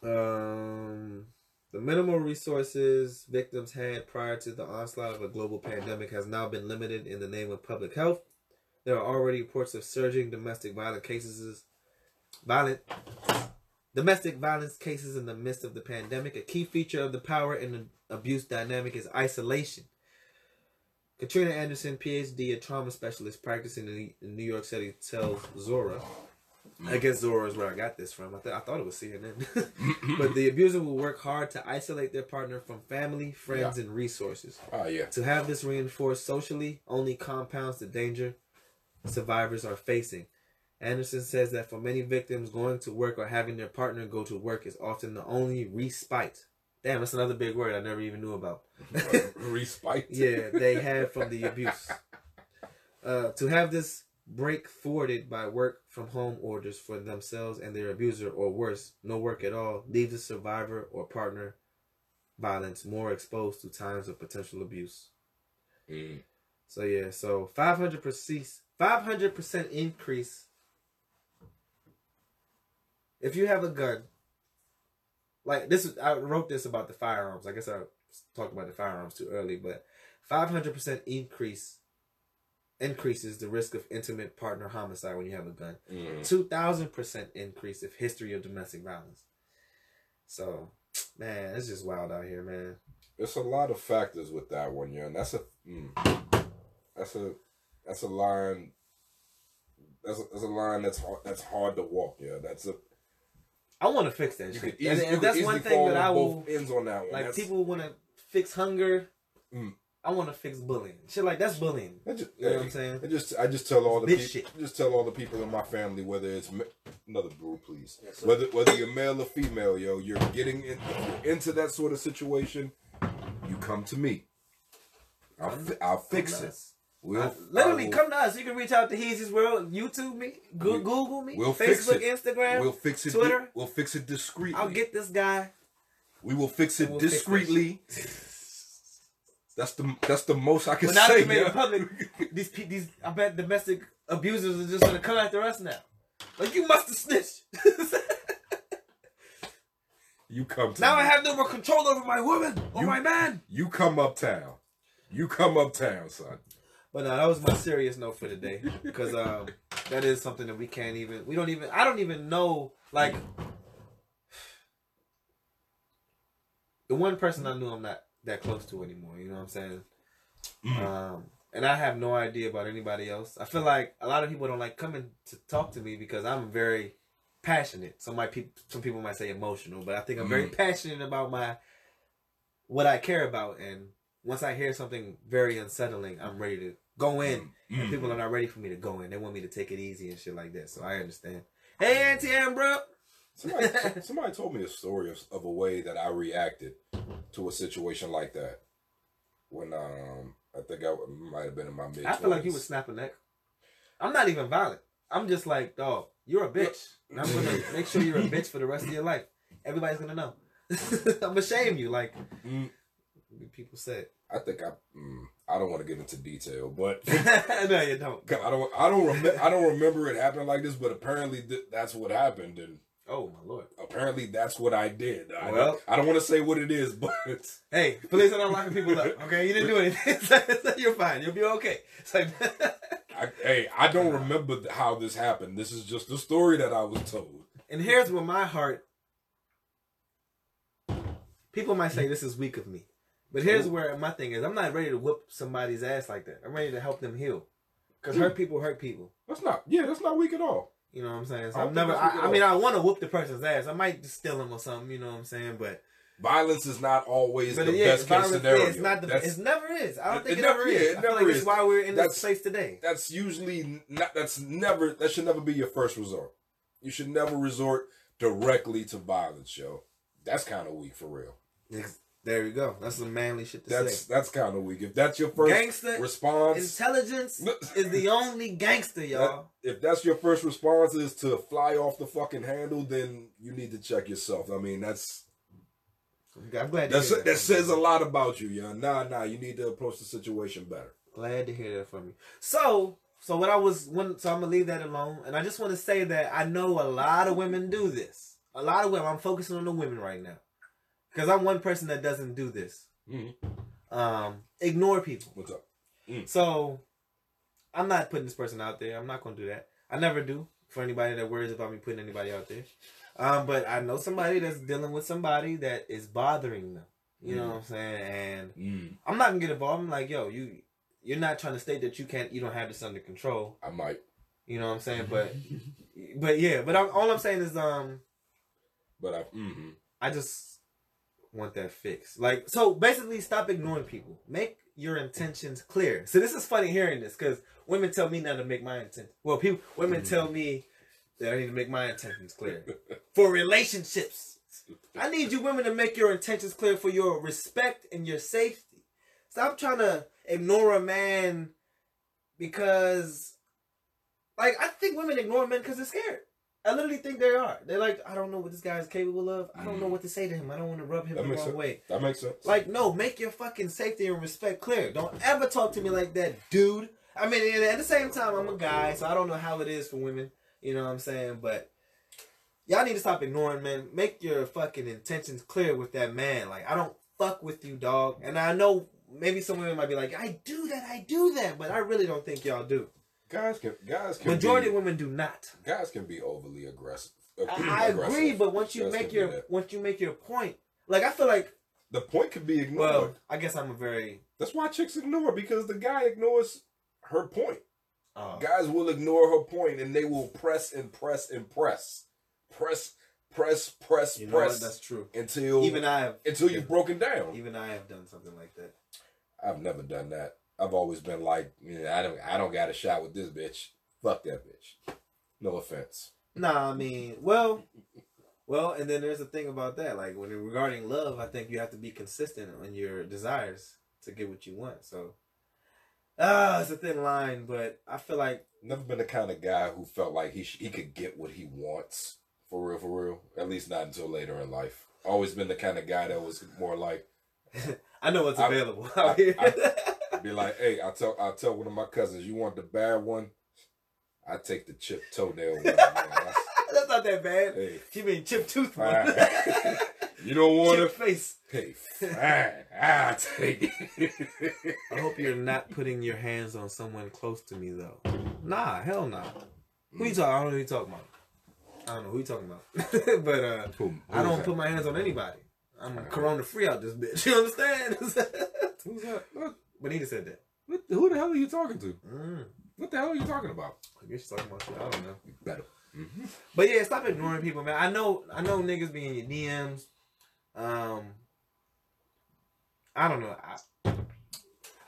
Um, the minimal resources victims had prior to the onslaught of a global pandemic has now been limited in the name of public health. There are already reports of surging domestic violent cases, violent domestic violence cases in the midst of the pandemic. A key feature of the power and abuse dynamic is isolation. Katrina Anderson, PhD, a trauma specialist practicing in New York City, tells Zora. I guess Zora is where I got this from. I, th- I thought it was CNN. but the abuser will work hard to isolate their partner from family, friends, and resources. Oh yeah. To have this reinforced socially only compounds the danger survivors are facing. Anderson says that for many victims, going to work or having their partner go to work is often the only respite. Damn, that's another big word I never even knew about. Respite. yeah, they have from the abuse. Uh, to have this break thwarted by work from home orders for themselves and their abuser, or worse, no work at all, leaves the survivor or partner violence more exposed to times of potential abuse. Mm. So yeah, so five hundred percent, five hundred percent increase. If you have a gun, like this, is, I wrote this about the firearms. I guess I talked about the firearms too early, but five hundred percent increase increases the risk of intimate partner homicide when you have a gun. Mm. Two thousand percent increase if history of domestic violence. So, man, it's just wild out here, man. There's a lot of factors with that one, yeah, and that's a mm, that's a that's a line. That's a, that's a line that's hard, that's hard to walk. Yeah, that's a I want to fix that shit. could And, and that's one thing that I will ends on that one. like. That's- People want to fix hunger. Mm. I want to fix bullying. Shit like that's bullying. I just, You know what I'm saying? I just, I just tell all the people, just tell all the people in my family, whether it's ma- another brew, please, Yes, whether whether you're male or female, yo, you're getting in, you're into that sort of situation, you come to me. I'll, fi- I'll fix it. We'll Uh, literally I will- come to us. You can reach out to Heezy's World, YouTube me, Go- We- Google me, we'll fix Facebook. Instagram. We'll fix it. Twitter. We'll fix it discreetly. I'll get this guy. we will fix it We'll fix discreetly. That's the that's the most I can now say. it yeah. public, these these I bet domestic abusers are just gonna come after us now. Like you must have snitched. You come now I have no more control over my woman or You- my man. You come uptown. You come uptown, son. But no, that was my serious note for today because um, that is something that we can't even. We don't even. I don't even know. Like the one person I knew, I'm not that close to anymore. You know what I'm saying? Mm. Um, and I have no idea about anybody else. I feel like a lot of people don't like coming to talk to me because I'm very passionate. Some might peop some people might say emotional, but I think I'm very Mm. passionate about my what I care about. And once I hear something very unsettling, I'm ready to go in. And Mm. people are not ready for me to go in. They want me to take it easy and shit like that. So I understand. Hey, Auntie Ambro. Somebody, somebody told me a story of, of a way that I reacted to a situation like that. When um, I think I might have been in my mid. I feel like you would snap a neck. I'm not even violent. I'm just like, dog, you're a bitch. And I'm gonna make sure you're a bitch for the rest of your life. Everybody's gonna know. I'm gonna shame you, like Mm. people said. I think I. Mm, I don't want to get into detail, but no, you don't. I don't. I don't. Rem- I don't remember it happening like this. But apparently, th- that's what happened, and Oh my lord. apparently, that's what I did. I, Well- I don't want to say what it is, but Hey, police are not locking people up. Okay, you didn't do anything. So you're fine. You'll be okay. It's like, I, hey, I don't remember how this happened. This is just the story that I was told. and here's where my heart. People might say this is weak of me, but here's where my thing is. I'm not ready to whoop somebody's ass like that. I'm ready to help them heal, because hurt people hurt people. That's not. Yeah, that's not weak at all. You know what I'm saying? So I don't I'm think never. I, I mean, I want to whoop the person's ass. I might just steal him or something. You know what I'm saying? But Violence is not always the yeah, best case scenario. it's not the. that's, It's never is. I don't It- think it it, ever never- is. it I feel never like it's is. why we're in That's- this place today. that's usually not. That's never. That should never be your first resort. You should never resort directly to violence, yo. That's kind of weak for real. There you go. That's some manly shit to That's say. that's kind of weak. If that's your first Gangster response, intelligence is the only gangster, y'all. if that's your first response is to fly off the fucking handle, then you need to check yourself. I mean, that's I'm glad to that's hear that. that says a lot about you, yo. Nah, nah, you need to approach the situation better. Glad to hear that from you. So, so what I was when so I'm gonna leave that alone, and I just want to say that I know a lot of women do this. A lot of women. I'm focusing on the women right now, because I'm one person that doesn't do this. Mhm. Um, ignore people. What's up? So, I'm not putting this person out there. I'm not gonna do that. I never do for anybody that worries about me putting anybody out there. Um, but I know somebody that's dealing with somebody that is bothering them. You know what I'm saying? And Mm, I'm not gonna get involved. I'm like, yo, you you're not trying to state that you can't you don't have this under control. I might. You know what I'm saying? But but yeah, but I'm, all I'm saying is um But I. Mm-hmm. I just want that fixed. Like so basically stop ignoring people. Make your intentions clear. So this is funny hearing this because women tell me not to make my intent. Well, people women Mhm. tell me that I need to make my intentions clear for relationships. I need you women to make your intentions clear for your respect and your safety. Stop trying to ignore a man because, like, I think women ignore men because they're scared. I literally think they are. They're like, I don't know what this guy is capable of. I don't know mm. what to say to him. I don't want to rub him That the wrong sense. way. That makes sense. Like, no, make your fucking safety and respect clear. Don't ever talk to me like that, dude. I mean, and at the same time, I'm a guy, so I don't know how it is for women. You know what I'm saying? But y'all need to stop ignoring men. Make your fucking intentions clear with that man. Like, I don't fuck with you, dog. And I know maybe some women might be like, I do that, I do that, but I really don't think y'all do. Guys can guys can Majority be, of women do not. guys can be overly aggressive. I, I aggressive. agree, but once you Guys make your once you make your point, like I feel like, the point could be ignored. well, I guess I'm a very That's why chicks ignore because the guy ignores her point. uh, Guys will ignore her point and they will press and press and press, press, press, press, you know what? press That's true. until Even I have until you've broken down. Even I have done something like that. I've never done that. I've always been like, yeah, I don't, I don't got a shot with this bitch. Fuck that bitch. No offense. Nah, I mean, well, well, and then there's a thing about that. Like when regarding love, I think you have to be consistent on your desires to get what you want. So, ah, it's a thin line, but I feel like Never been the kind of guy who felt like he sh- he could get what he wants for real, for real. At least not until later in life. Always been the kind of guy that was more like, I know what's I- available I- out here. Be like, hey, I tell I tell one of my cousins, you want the bad one? I take the chip toenail one. That's- That's not that bad. hey, You mean chip tooth one? fine. you don't want chip it? face. Hey, fine. I take it. I hope you're not putting your hands on someone close to me though. Nah, hell nah. Who you talking? I don't know who you talking about. I don't know who you talking about. but uh Who- who I don't put my hands on anybody. I'm corona free out this bitch. You understand? Who's that? Benita said that. what, who the hell are you talking to? Mm, What the hell are you talking about? I guess you're talking about shit. I don't know. Better. Mm-hmm. But yeah, stop ignoring people, man. I know I know niggas be in your DMs. Um I don't know. I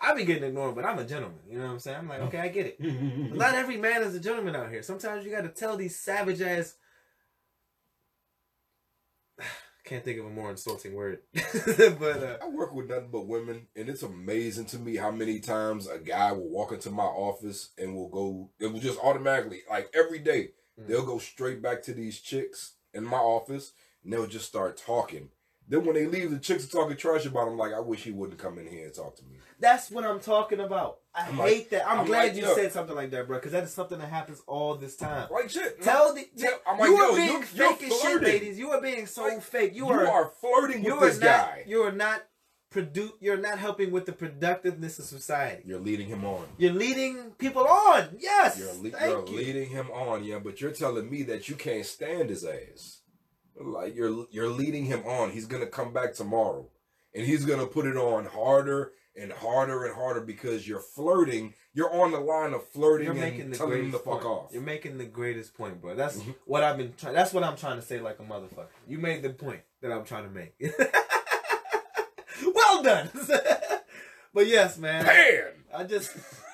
I be getting ignored, but I'm a gentleman. You know what I'm saying? I'm like, okay, I get it. Not every man is a gentleman out here. Sometimes you got to tell these savage ass. Can't think of a more insulting word, but uh, I work with nothing but women, and it's amazing to me how many times a guy will walk into my office and will go, it will just automatically, like every day, Mm. they'll go straight back to these chicks in my office, and they'll just start talking. Then when they leave, the chicks are talking trash about him. Like, I wish he wouldn't come in here and talk to me. that's what I'm talking about. I I'm hate like- that. I'm, I'm glad like, you yo. said something like that, bro, because that is something that happens all this time. Like shit. Tell the Tell- I'm you are yo, being you're- fake as shit, ladies. You are being so Like, fake. You, You, are, are, flirting you with are this not guy. you are not produ- You're not helping with the productiveness of society. You're leading him on. You're leading people on. Yes, You're, le- you're you. leading him on, yeah, but you're telling me that you can't stand his ass. Like you're you're leading him on. He's gonna come back tomorrow, and he's gonna put it on harder and harder and harder because you're flirting. You're on the line of flirting You're making and the telling him greatest fuck point. off. You're making the greatest point, bro. That's Mhm. what I've been trying. That's what I'm trying to say, like a motherfucker. You made the point that I'm trying to make. well done. but yes, man. Pan. I just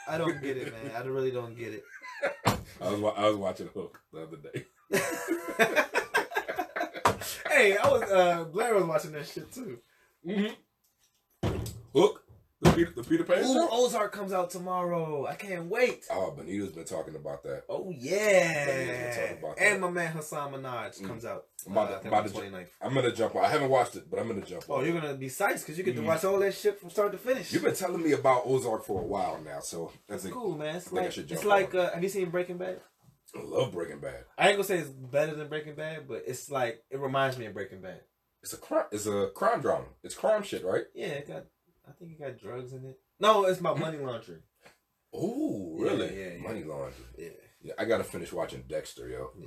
I don't get it, man. I really don't get it. I was I was watching Hook the other day. Hey, I was uh Blair was watching that shit too. Mm-hmm. Hook, the Peter, the Peter Pan Ooh, show. Ozark comes out tomorrow. I can't wait. Oh, Benita's been talking about that. Oh Yeah, about And that. my man Hasan Minhaj Mm. comes out. I'm about uh, I about to the 29th. I'm gonna jump on. I haven't watched it, but I'm gonna jump Oh, on. you're gonna be psyched because you get to Mm. watch all that shit from start to finish. You've been telling me about Ozark for a while now, so that's cool, man. It's I like should it's jump like uh, have you seen Breaking Bad? I love Breaking Bad. I ain't gonna say it's better than Breaking Bad, but it's like it reminds me of Breaking Bad. It's a crime. It's a crime drama. It's crime shit, right? Yeah, it got. I think it got drugs in it. No, it's about money laundering. Oh, really? yeah, yeah. Money laundering. Yeah, Yeah, I gotta finish watching Dexter, yo. yeah.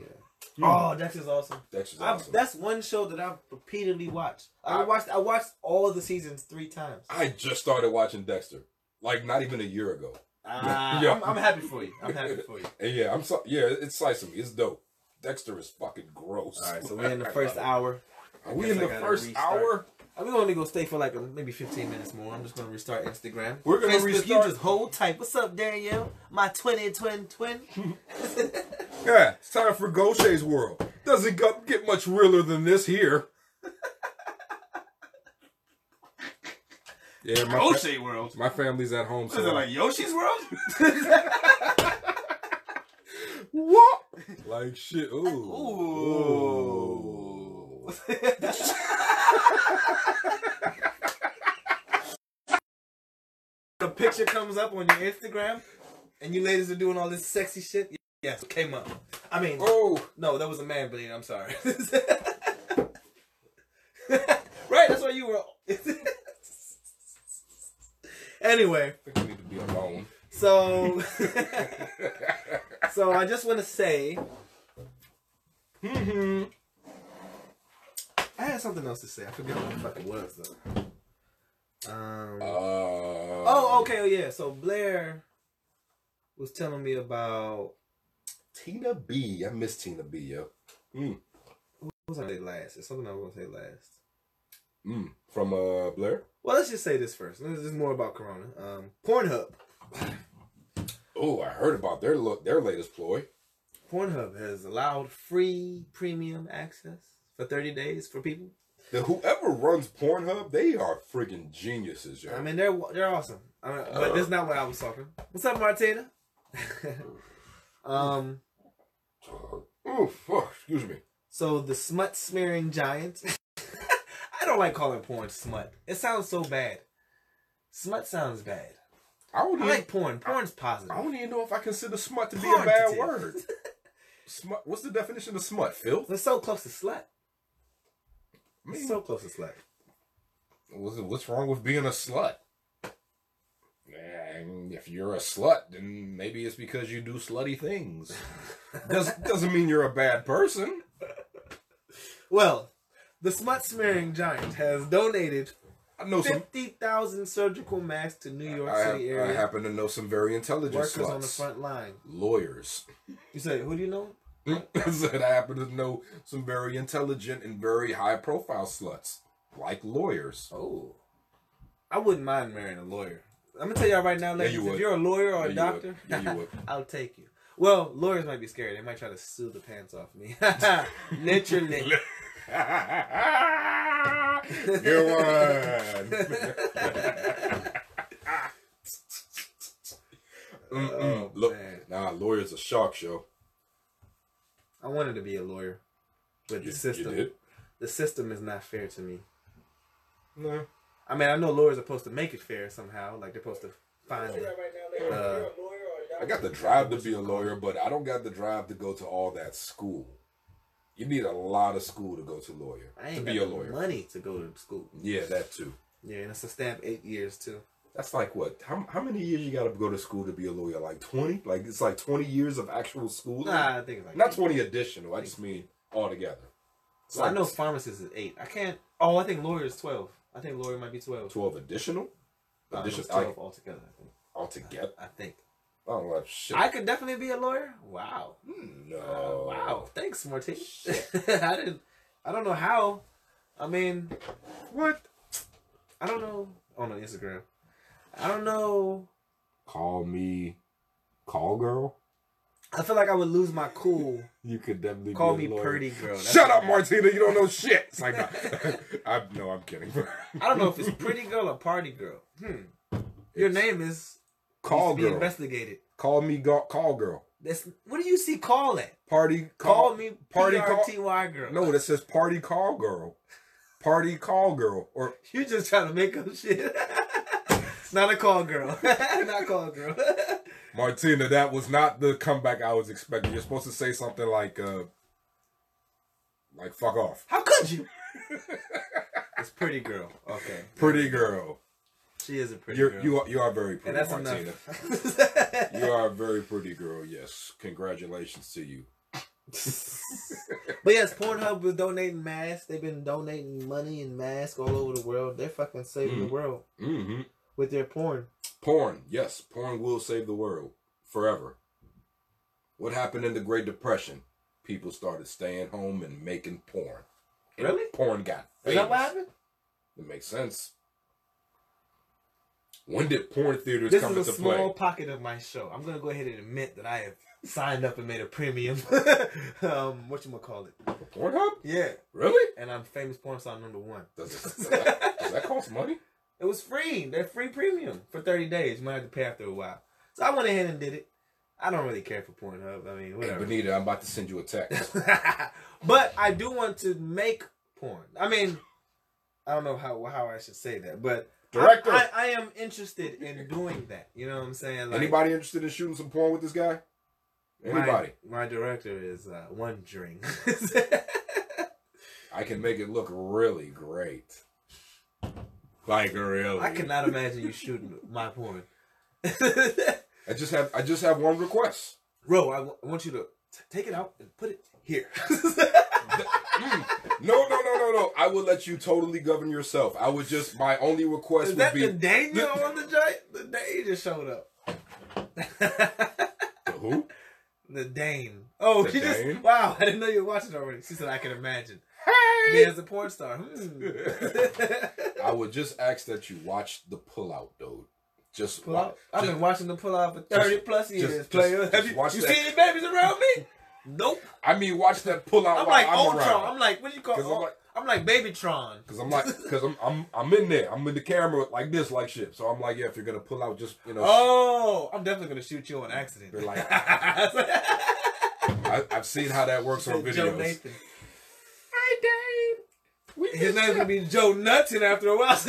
Hmm. Oh, Dexter's awesome. Dexter's I've, awesome. That's one show that I've repeatedly watched. I, I- watched. I watched all the seasons three times. I just started watching Dexter, like not even a year ago. Ah, Yeah. I'm, I'm happy for you. I'm happy for you. And yeah, I'm so yeah, it's slicing me. It's dope. Dexter is fucking gross. All right, so we're in the first hour. Are we in I the first restart. hour? We're only gonna stay for like a, maybe 15 minutes more. I'm just gonna restart Instagram. We're gonna Facebook, You restart- just hold tight. What's up, Danielle? My twin twin twin. Yeah, it's time for Gaucher's world. Doesn't get much realer than this here. Yeah, my, fa- World. my family's at home. What is it like Yoshi's World? what? Like shit. Ooh. Ooh. Ooh. the picture comes up on your Instagram, and you ladies are doing all this sexy shit. Yes, it came up. I mean, Oh. no, that was a man bleeding. I'm sorry. right, that's why you were. Anyway, I think we need to be alone. so so I just want to say, mm-hmm. I had something else to say. I forget what the fuck it was though. Um. Uh, oh, okay. Oh, yeah. So Blair was telling me about Tina B. I miss Tina B. Yo. Mm. what was I say last? It's something I was gonna say last. Mm. From uh Blair. Well, let's just say this first. This is more about Corona. Um, Pornhub. Oh, I heard about their look, their latest ploy. Pornhub has allowed free premium access for 30 days for people. The whoever runs Pornhub, they are freaking geniuses, yo. I mean, they're they're awesome. I mean, but that's not what I was talking. What's up, Martina? um, oh, fuck, excuse me. so the smut smearing giant. I don't like calling porn smut. It sounds so bad. Smut sounds bad. I don't, I like porn. Porn's positive. I don't even know if I consider smut to be a bad word. smut. What's the definition of smut? Phil? It's so close to slut. I mean, so close to slut. what's, what's wrong with being a slut? And if you're a slut, then maybe it's because you do slutty things. Does, doesn't mean you're a bad person. Well, the smut smearing giant has donated I know some. fifty thousand surgical masks to New York I, City area. I happen to know some very intelligent workers sluts. on the front line. Lawyers. You say, who do you know? I said I happen to know some very intelligent and very high profile sluts. Like lawyers. Oh, I wouldn't mind marrying a lawyer. I'm gonna tell y'all right now, ladies. you if you're a lawyer or Yeah, a doctor. Yeah. I'll take you. Well, lawyers might be scared. They might try to sue the pants off me. Literally. Good one. Mm-mm. Oh, Look, man. nah, lawyer's a shark show. I wanted to be a lawyer, but the system, the system is not fair to me. No. I mean, I know lawyers are supposed to make it fair somehow. Like they're supposed to find it. Uh, I got the drive to be a lawyer, but I don't got the drive to go to all that school. You need a lot of school to go to lawyer I to ain't be got a lawyer. money to go to school. Yeah, that too. Yeah, and it's a stamp eight years too. That's like what? How, how many years you got to go to school to be a lawyer? Like twenty? Like it's like twenty years of actual school? Nah, I think it's like Not eight. twenty additional. I just mean altogether. So I like know pharmacist is eight. I can't. Oh, I think lawyer is twelve. I think lawyer might be twelve. twelve additional. No, twelve like, altogether. I think. altogether. I think. I don't shit. I could definitely be a lawyer. Wow. no. Uh, wow. Thanks, Martin. I didn't. I don't know how. I mean, What? I don't know on the Instagram. I don't know. Call me, call girl. I feel like I would lose my cool. You could definitely Call be me lawyer. Purdy girl. That's Shut up, Martina. You don't know shit. It's like, I no, I'm kidding. I don't know if it's pretty girl or party girl. Hmm. Your It's- name is call to be girl. investigated. Call me, go- call girl. That's what do you see? Call it. Party Call, call. me party P call- R T Y girl. No, that says party call girl. Party call girl. Or you just trying to make up shit. It's not a call girl. Not call girl. Martina, that was not the comeback I was expecting. You're supposed to say something like, uh, like fuck off. How could you? it's pretty girl. Okay. Pretty girl. She is a pretty You're, girl. you are you are very and pretty, that's Martina. enough. You are a very pretty girl. Yes, congratulations to you. But yes, Pornhub was donating masks. They've been donating money and masks all over the world. They're fucking saving the Mm. world Mm-hmm. with their porn. Porn, yes, porn will save the world forever. What happened in the Great Depression? People started staying home and making porn. And Really? Porn got Is famous. that what happened? It makes sense. When did porn theaters This come is a small play? pocket of my show. I'm gonna go ahead and admit that I have signed up and made a premium. um, what you gonna call it? Pornhub? Yeah, Really? and I'm famous porn star number one. Does, it, does, that, does that cost money? It was free. They're free premium for 30 days. You might have to pay after a while. So I went ahead and did it. I don't really care for Pornhub. I mean, Hey, whatever. Benita, I'm about to send you a text. but I do want to make porn. I mean, I don't know how how I should say that, but Director. I, I, I am interested in doing that. You know what I'm saying? Like, Anybody interested in shooting some porn with this guy? Anybody? My, my director is uh, wondering. I can make it look really great. Like really. I cannot imagine you shooting my porn. I just have I just have one request. Bro, I w- I want you to t- take it out and put it here. Mm. No, no, no, no, no. I would let you totally govern yourself. I would just my only request Is would that be the Daniel on the joint? The Dane just showed up. The who? the Dane. Oh, The she just wow! I didn't know you were watching already. She said I can imagine. Me Hey. as a porn star. Hmm. I would just ask that you watch the pullout, dude. Just pull out. I've just- been watching the pull out for thirty plus years. just- player, just- have just you, you seen any babies around me? Nope. I mean, watch that pull out. I'm while like I'm Ultron. around. I'm like what do you call? 'Cause I'm I'm like- I'm like Babytron. Cause I'm like, cause I'm I'm I'm in there. I'm in the camera like this, like shit. So I'm like, yeah, if you're gonna pull out, just you know, Oh, I'm definitely gonna shoot you on accident. They're like- I, I've seen how that works on Joe videos. Nathan. Hi, Dave. We His name's gonna be Joe Nuts, after a while,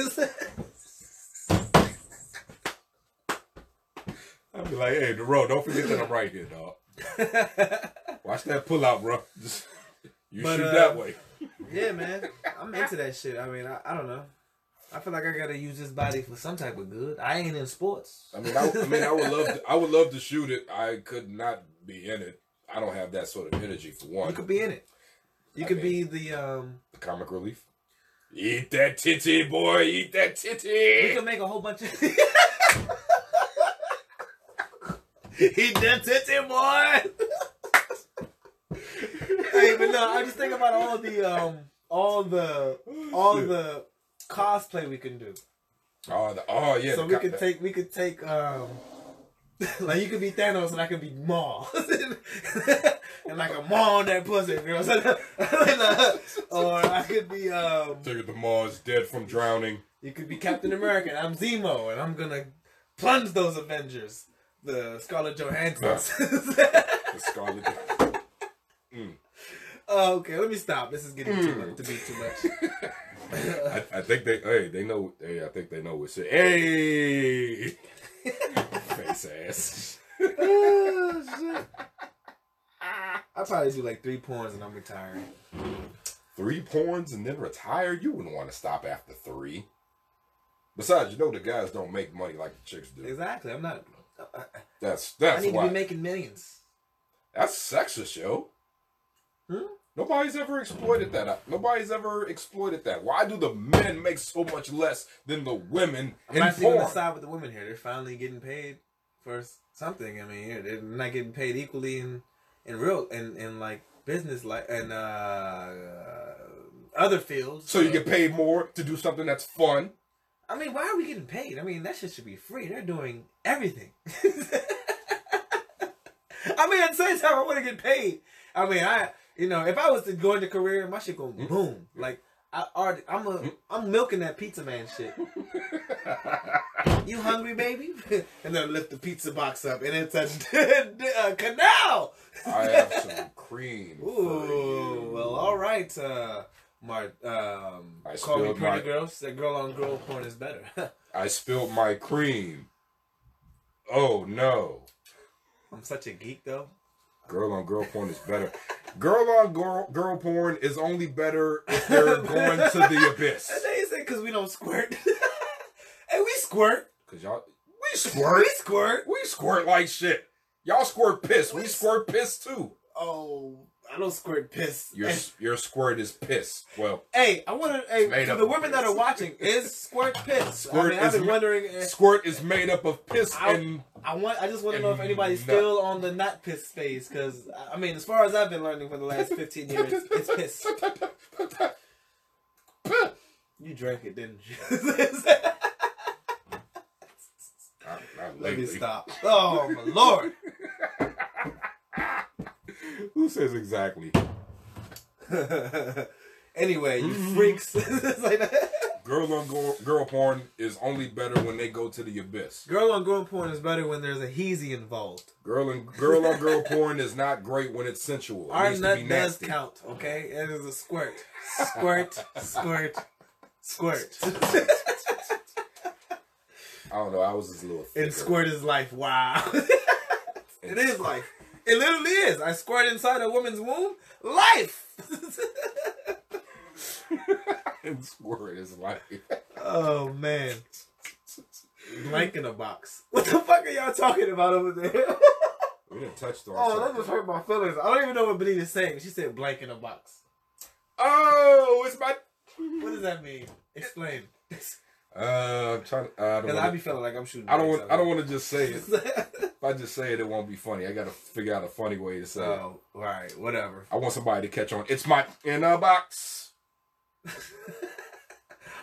I'll be like, hey, the road. Don't forget that I'm right here, dog. Watch that pull out, bro. Just you But, shoot uh, that way. yeah, man, I'm into that shit. I mean, I, I don't know. I feel like I gotta use this body for some type of good. I ain't in sports. I mean, I, I mean, I would love, to, I would love to shoot it. I could not be in it. I don't have that sort of energy for one. You could be in it. You I could mean- be the um. the comic relief. Eat that titty, boy. Eat that titty. We could make a whole bunch of. Eat that titty, boy. No, I just think about all the um, all the all the cosplay we can do. Oh, the, oh yeah. so we co- could take we could take um like you could be Thanos and I could be Maul. and like a Maul on that pussy, girl. or I could be um Take the Mars dead from drowning. you could be Captain America and I'm Zemo and I'm gonna plunge those Avengers. The Scarlett Johansson. The Scarlett. oh, Oh, okay, let me stop. This is getting too hmm. much to be too much. I, I think they. Hey, they know. Hey, I think they know what's it. Hey, face ass. oh, shit. I probably do like three porns and I'm retiring. Three porns and then retire. You wouldn't want to stop after three. Besides, you know the guys don't make money like the chicks do. Exactly. I'm not. I, That's I that's need to be making millions. That's sexist, yo. Hmm? Nobody's ever exploited that. Nobody's ever exploited that. Why do the men make so much less than the women I'm in going porn? to side with the women here. They're finally getting paid for something. I mean, they're not getting paid equally in in real in in like business like and uh, other fields. So you get paid more to do something that's fun. I mean, why are we getting paid? I mean, that shit should be free. They're doing everything. I mean, at the same time, I want to get paid. I mean, I you know, if I was to go into career, my shit go boom. Like I already, I'm a, I'm milking that pizza man shit. You hungry, baby? and then lift the pizza box up, and it's a, a canal. I have some cream. Ooh, well, all right, uh, Mart. Um, I call me pretty my- girls. That girl on girl porn is better. I spilled my cream. Oh no. I'm such a geek, though. Girl on girl porn is better. Girl on girl girl porn is only better if they're going to the abyss. And they say because we don't squirt. hey, we squirt. Cause y'all we squirt. We squirt. squirt. We squirt like shit. Y'all squirt piss. We squirt piss too. Oh, I don't squirt piss. Your your squirt is piss. Well, hey, I want to. Hey, for the women that are watching, is squirt piss? Squirt I mean, I've been wondering. eh, squirt is made up of piss I- and I want. I just want to know if anybody's nut. still on the not piss phase, because I mean, as far as I've been learning for the last fifteen years, it's piss. You drank it, didn't you? Not- not Let me stop. Oh my lord! Who says exactly? anyway, you Mm-hmm. freaks. Like. Girl on girl, girl porn is only better when they go to the abyss. Girl on girl porn is better when there's a heezy involved. Girl and girl on girl porn is not great when it's sensual. It Our needs to nut does count, okay? It is a squirt. Squirt, squirt, squirt. I don't know. I was just a little. and squirt is life. Wow. it is life. It literally is. I squirt inside a woman's womb. Life. and squirt is life. oh man. Blank in a box. What the fuck are y'all talking about over there? we didn't touch on. oh, that just hurt my feelings. I don't even know what Benita's saying. She said blank in a box. Oh, it's my. What does that mean? Explain. Uh, I'm trying. I don't. Because I Wanna, be feeling like I'm shooting. I don't want. I don't want to just say it. If I just say it, it won't be funny. I got to figure out a funny way to say it. oh, all right, whatever. I want somebody to catch on. It's my in a box.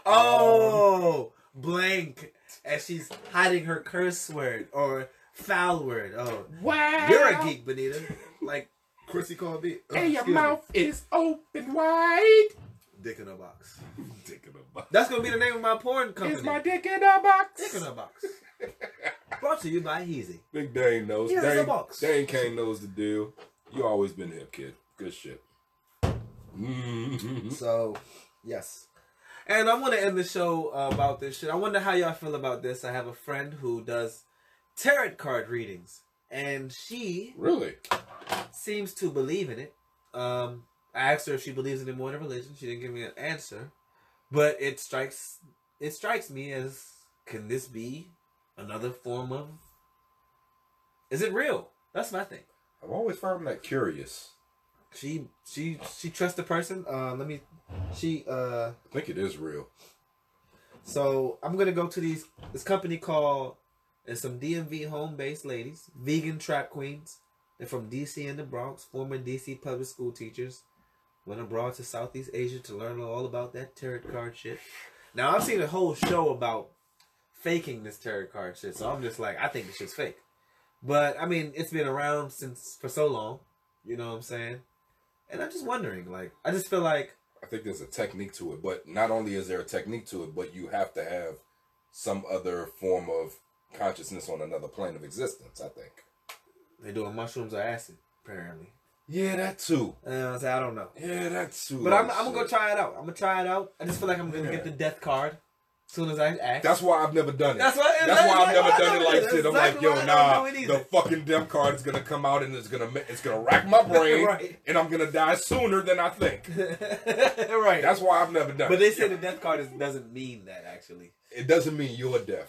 Oh, blank. As she's hiding her curse word or foul word. Oh, Wow. you're a geek, Benita. Like Chrissy called me. Oh, And your excuse me. mouth is open wide. Dick in a box. Dick in a box. That's gonna be the name of my porn company. Is my dick in a box? Dick in a box. Brought to you by Heezy. Big Dane knows. Here's the Dane, box. Dane Kane knows the deal. You always been hip, kid. Good shit. Mhm. So, yes. And I want to end the show uh, about this shit. I wonder how y'all feel about this. I have a friend who does tarot card readings, and she Really? seems to believe in it. Um, I asked her if she believes in than religion. She didn't give me an answer, but it strikes it strikes me as can this be another form of? Is it real? That's my thing. I've always found that curious. She she she trusts the person. Uh, let me. She uh. I think it is real. So I'm gonna go to these this company called and some DMV home based ladies, vegan trap queens. They're from DC and the Bronx, former DC public school teachers. Went abroad to Southeast Asia to learn all about that tarot card shit. Now I've seen a whole show about faking this tarot card shit, so I'm just like, I think this shit's fake. But I mean, it's been around since for so long, you know what I'm saying? And I'm just wondering, like, I just feel like I think there's a technique to it, but not only is there a technique to it, but you have to have some other form of consciousness on another plane of existence. I think. they're doing mushrooms or acid, apparently. Yeah, that too. Uh, so I don't know. Yeah, that too. But I'm, I'm gonna go try it out. I'm gonna try it out. I just feel like I'm gonna Yeah. get the death card as soon as I act. That's why I've never done it. That's why- That's why I've never done it like shit. I'm like, yo, nah. don't do it either. The fucking death card is gonna come out and it's gonna it's gonna rack my brain, Right. and I'm gonna die sooner than I think. right. That's why I've never done but it. But they say the death card is, doesn't mean that actually. it doesn't mean you're deaf.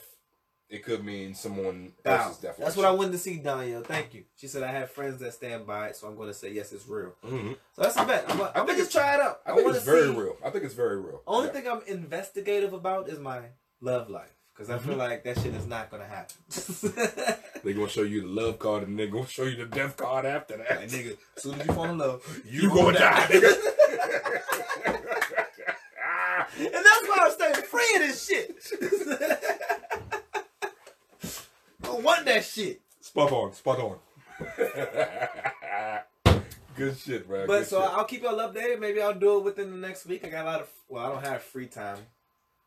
It could mean someone else's deaf. That's what I wanted to see, Danya. Thank you. She said I have friends that stand by it, so I'm gonna say yes, it's real. hmm So that's a bet. I'm gonna, I'm think just try it out. I think it's very see- real. I think it's very real. Only Yeah. thing I'm investigative about is my love life because I Mm-hmm. feel like that shit is not gonna happen. They're gonna show you the love card and they're gonna show you the death card after that. Like, nigga, as soon as you fall in love, you, gonna die, nigga. And that's why I'm staying free of this shit. Want that shit. spot on, spot on. Good shit, man. But Good so shit. I'll keep y'all updated. Maybe I'll do it within the next week. I got a lot of well, I don't have free time.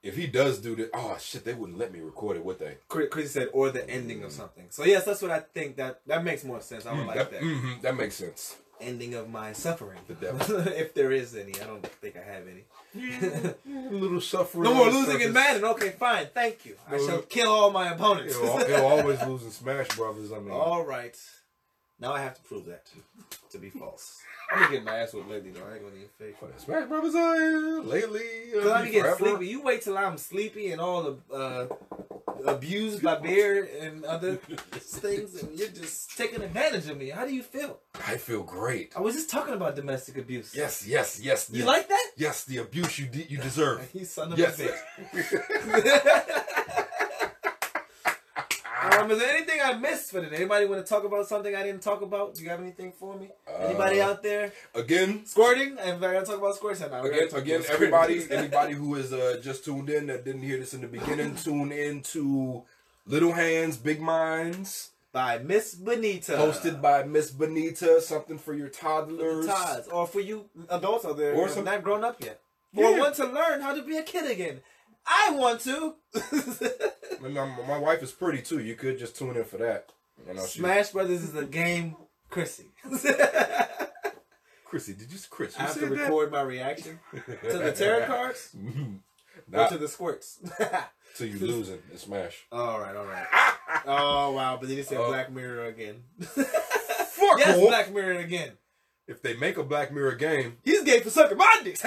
if he does do that, oh shit, they wouldn't let me record it, would they? Chris said, or the ending of something. So yes, that's what I think. That that makes more sense. I would like that, that mhm, that makes sense. ending of my suffering, The devil. if there is any. I don't think I have any. Little suffering. No more losing in. Madden. Okay, fine. Thank you. I No. shall kill all my opponents. He'll, he'll always lose in Smash Brothers. I mean, All right. Now I have to prove that to be false. I'm gonna get my ass with lately though. I ain't gonna even fake. But Smash Brothers uh, lately. Uh, Cause I be getting sleepy. You wait till I'm sleepy and all the uh, abused by beer and other things, and you're just taking advantage of me. How do you feel? I feel great. I was just talking about domestic abuse. Yes, yes, yes. You yes. like that? Yes, the abuse you de- you deserve. You son of Yes. a bitch. um, is there anything I missed for today? Anybody want to talk about something I didn't talk about? Do you have anything for me? Anybody Uh, out there? Again, Squirting? And I gotta talk about squirting now. Again, again, everybody, anybody who is uh, just tuned in that didn't hear this in the beginning, tune in to Little Hands, Big Minds. by Miss Benita. Hosted by Miss Benita, something for your toddlers. Or for you adults out there Or who some- not grown up yet, Yeah. or want to learn how to be a kid again. I want to. My, my- my wife is pretty too. You could just tune in for that. You know, she, Smash Brothers is a game, Chrissy. Chrissy, did you Chris? I You have to said that? record my reaction to the tarot cards or Not to the squirts. till you losing in Smash. all right, all right. Oh wow, but then you said Oh. Black Mirror again. Fuck yes. Black Mirror again. If they make a Black Mirror game, He's gay for sucking my dicks.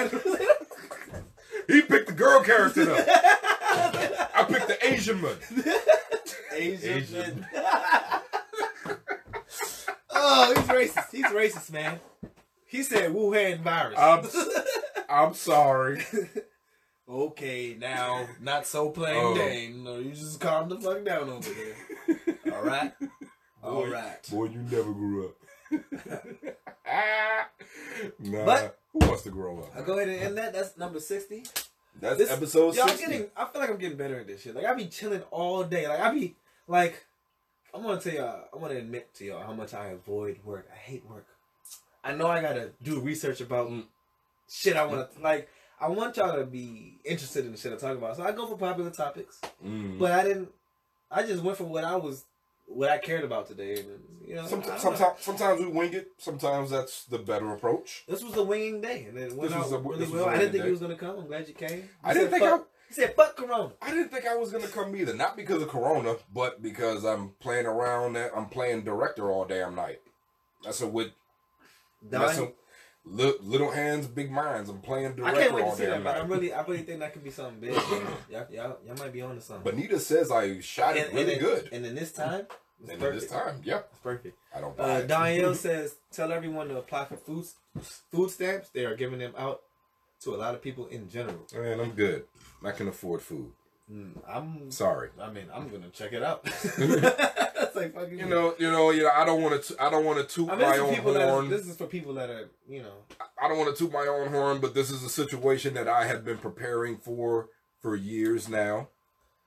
He picked the girl character though. I picked the Asian man. Asian. Asian. man. oh, he's racist. He's racist, man. He said Wuhan virus. I'm, I'm sorry. okay, now not so plain Oh. Jane. No, you just calm the fuck down over there. All right. All Boy, right. Boy, you never grew up. Ah. nah. But- who wants to grow up? I'll go ahead and end that. That's number sixty. That's This- episode Yo, I'm 60. getting. I feel like I'm getting better at this shit. Like I be chilling all day. Like I be like. I'm gonna tell y'all. I want to admit to y'all how much I avoid work. I hate work. I know I gotta do research about Mm. shit I want to like. I want y'all to be interested in the shit I talk about. So I go for popular topics, Mm. but I didn't. I just went for what I was, what I cared about today. And you know, I Sometimes, sometimes, sometimes we wing it. Sometimes that's the better approach. this was a winging day, and it went This was out a- really this was well. I didn't think day. you was gonna come. I'm glad you came. You I didn't think fuck, He said, "Fuck Corona." I didn't think I was gonna come either. Not because of Corona, but because I'm playing around. That I'm playing director all damn night. That's a with a li- little hands, big minds. I'm playing I director can't wait to see that, but. I really, I really think that could be something big. y'all, y'all, y'all might be on to something. Benita says I shot it and, really and, good. And in this time, it's And perfect. this time, yeah, It's perfect. I don't buy Uh. Danielle says, tell everyone to apply for food food stamps. They are giving them out to a lot of people in general. Man, I'm good. I can afford food. Mm, I'm. Sorry. I mean, I'm gonna check it out. Like fucking. You know, you know, you know. I don't want to. I don't want to toot I mean, my own horn. is, this is for people that are, you know, I don't want to toot my own horn, but this is a situation that I have been preparing for for years now.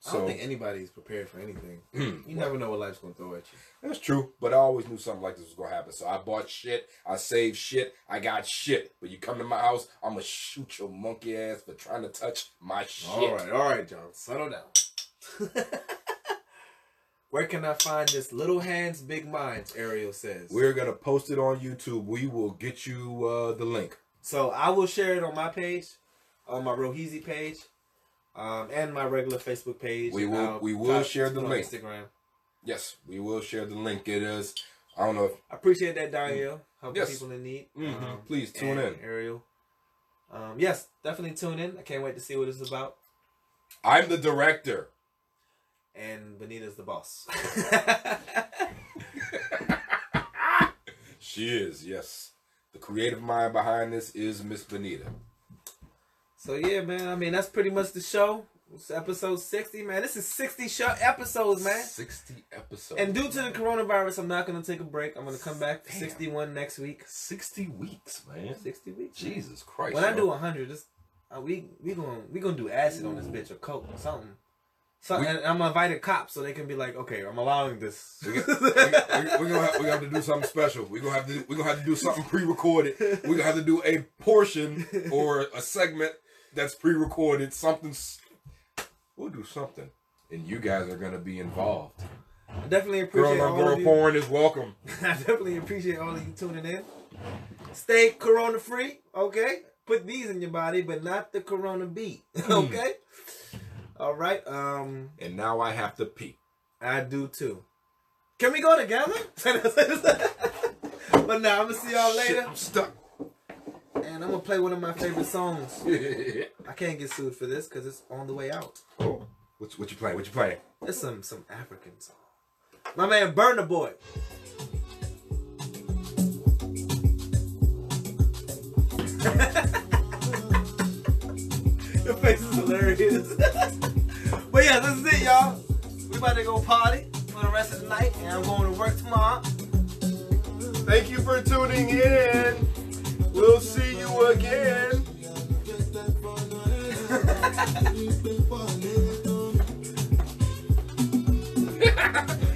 I So don't think anybody's prepared for anything. You never know what life's gonna throw at you. that's true, but I always knew something like this was gonna happen. So I bought shit, I saved shit, I got shit. But you come to my house, I'm gonna shoot your monkey ass for trying to touch my shit. All right, all right, John, settle down. Where can I find this Little Hands, Big Minds? Ariel says. We're gonna post it on YouTube. We will get you uh, the link. So I will share it on my page, on my Roheezy page, um, and my regular Facebook page. We will- I'll we will share the link. Instagram. Yes, we will share the link. It is. I don't know. If, I appreciate that, Danielle, helping Yes. people in need. Mhm. Please tune in. Ariel. Um, yes, definitely tune in. I can't wait to see what it's about. I'm the director. And Benita's the boss. She is. Yes, the creative mind behind this is Miss Benita. So yeah, man. I mean, that's pretty much the show. It's episode sixty, man. This is sixty show episodes, man. Sixty episodes. And due to the coronavirus, I'm not gonna take a break. I'm gonna come back to. 61 next week. sixty weeks, man. 60 weeks. Jesus Christ. When I yo. do 100, this, uh, we we gonna we gonna do acid on this bitch or coke or something. So We- and I'm gonna invite a cop so they can be like, okay, I'm allowing this. we, we gonna have, we have to do something special. We're gonna have to we gonna have to do something pre-recorded. We're gonna have to do a portion or a segment that's pre-recorded. Something. We'll do something, and you guys are gonna be involved. I definitely Girl appreciate on all girl of you. porn is welcome. I definitely appreciate all of you tuning in. Stay corona free, okay? Put these in your body, but not the corona beat, hmm. okay? All right. Um, And now I have to pee. I do too. Can we go together? but now I'm gonna see y'all Shit, later, I'm stuck. and I'm gonna play one of my favorite songs. I can't get sued for this because it's on the way out. oh, what, what you playing? What you playing? It's some some African song. My man Burna Boy. Your face is hilarious. but yeah, this is it, y'all. We about to go party for the rest of the night, and I'm going to work tomorrow. Thank you for tuning in. We'll see you again.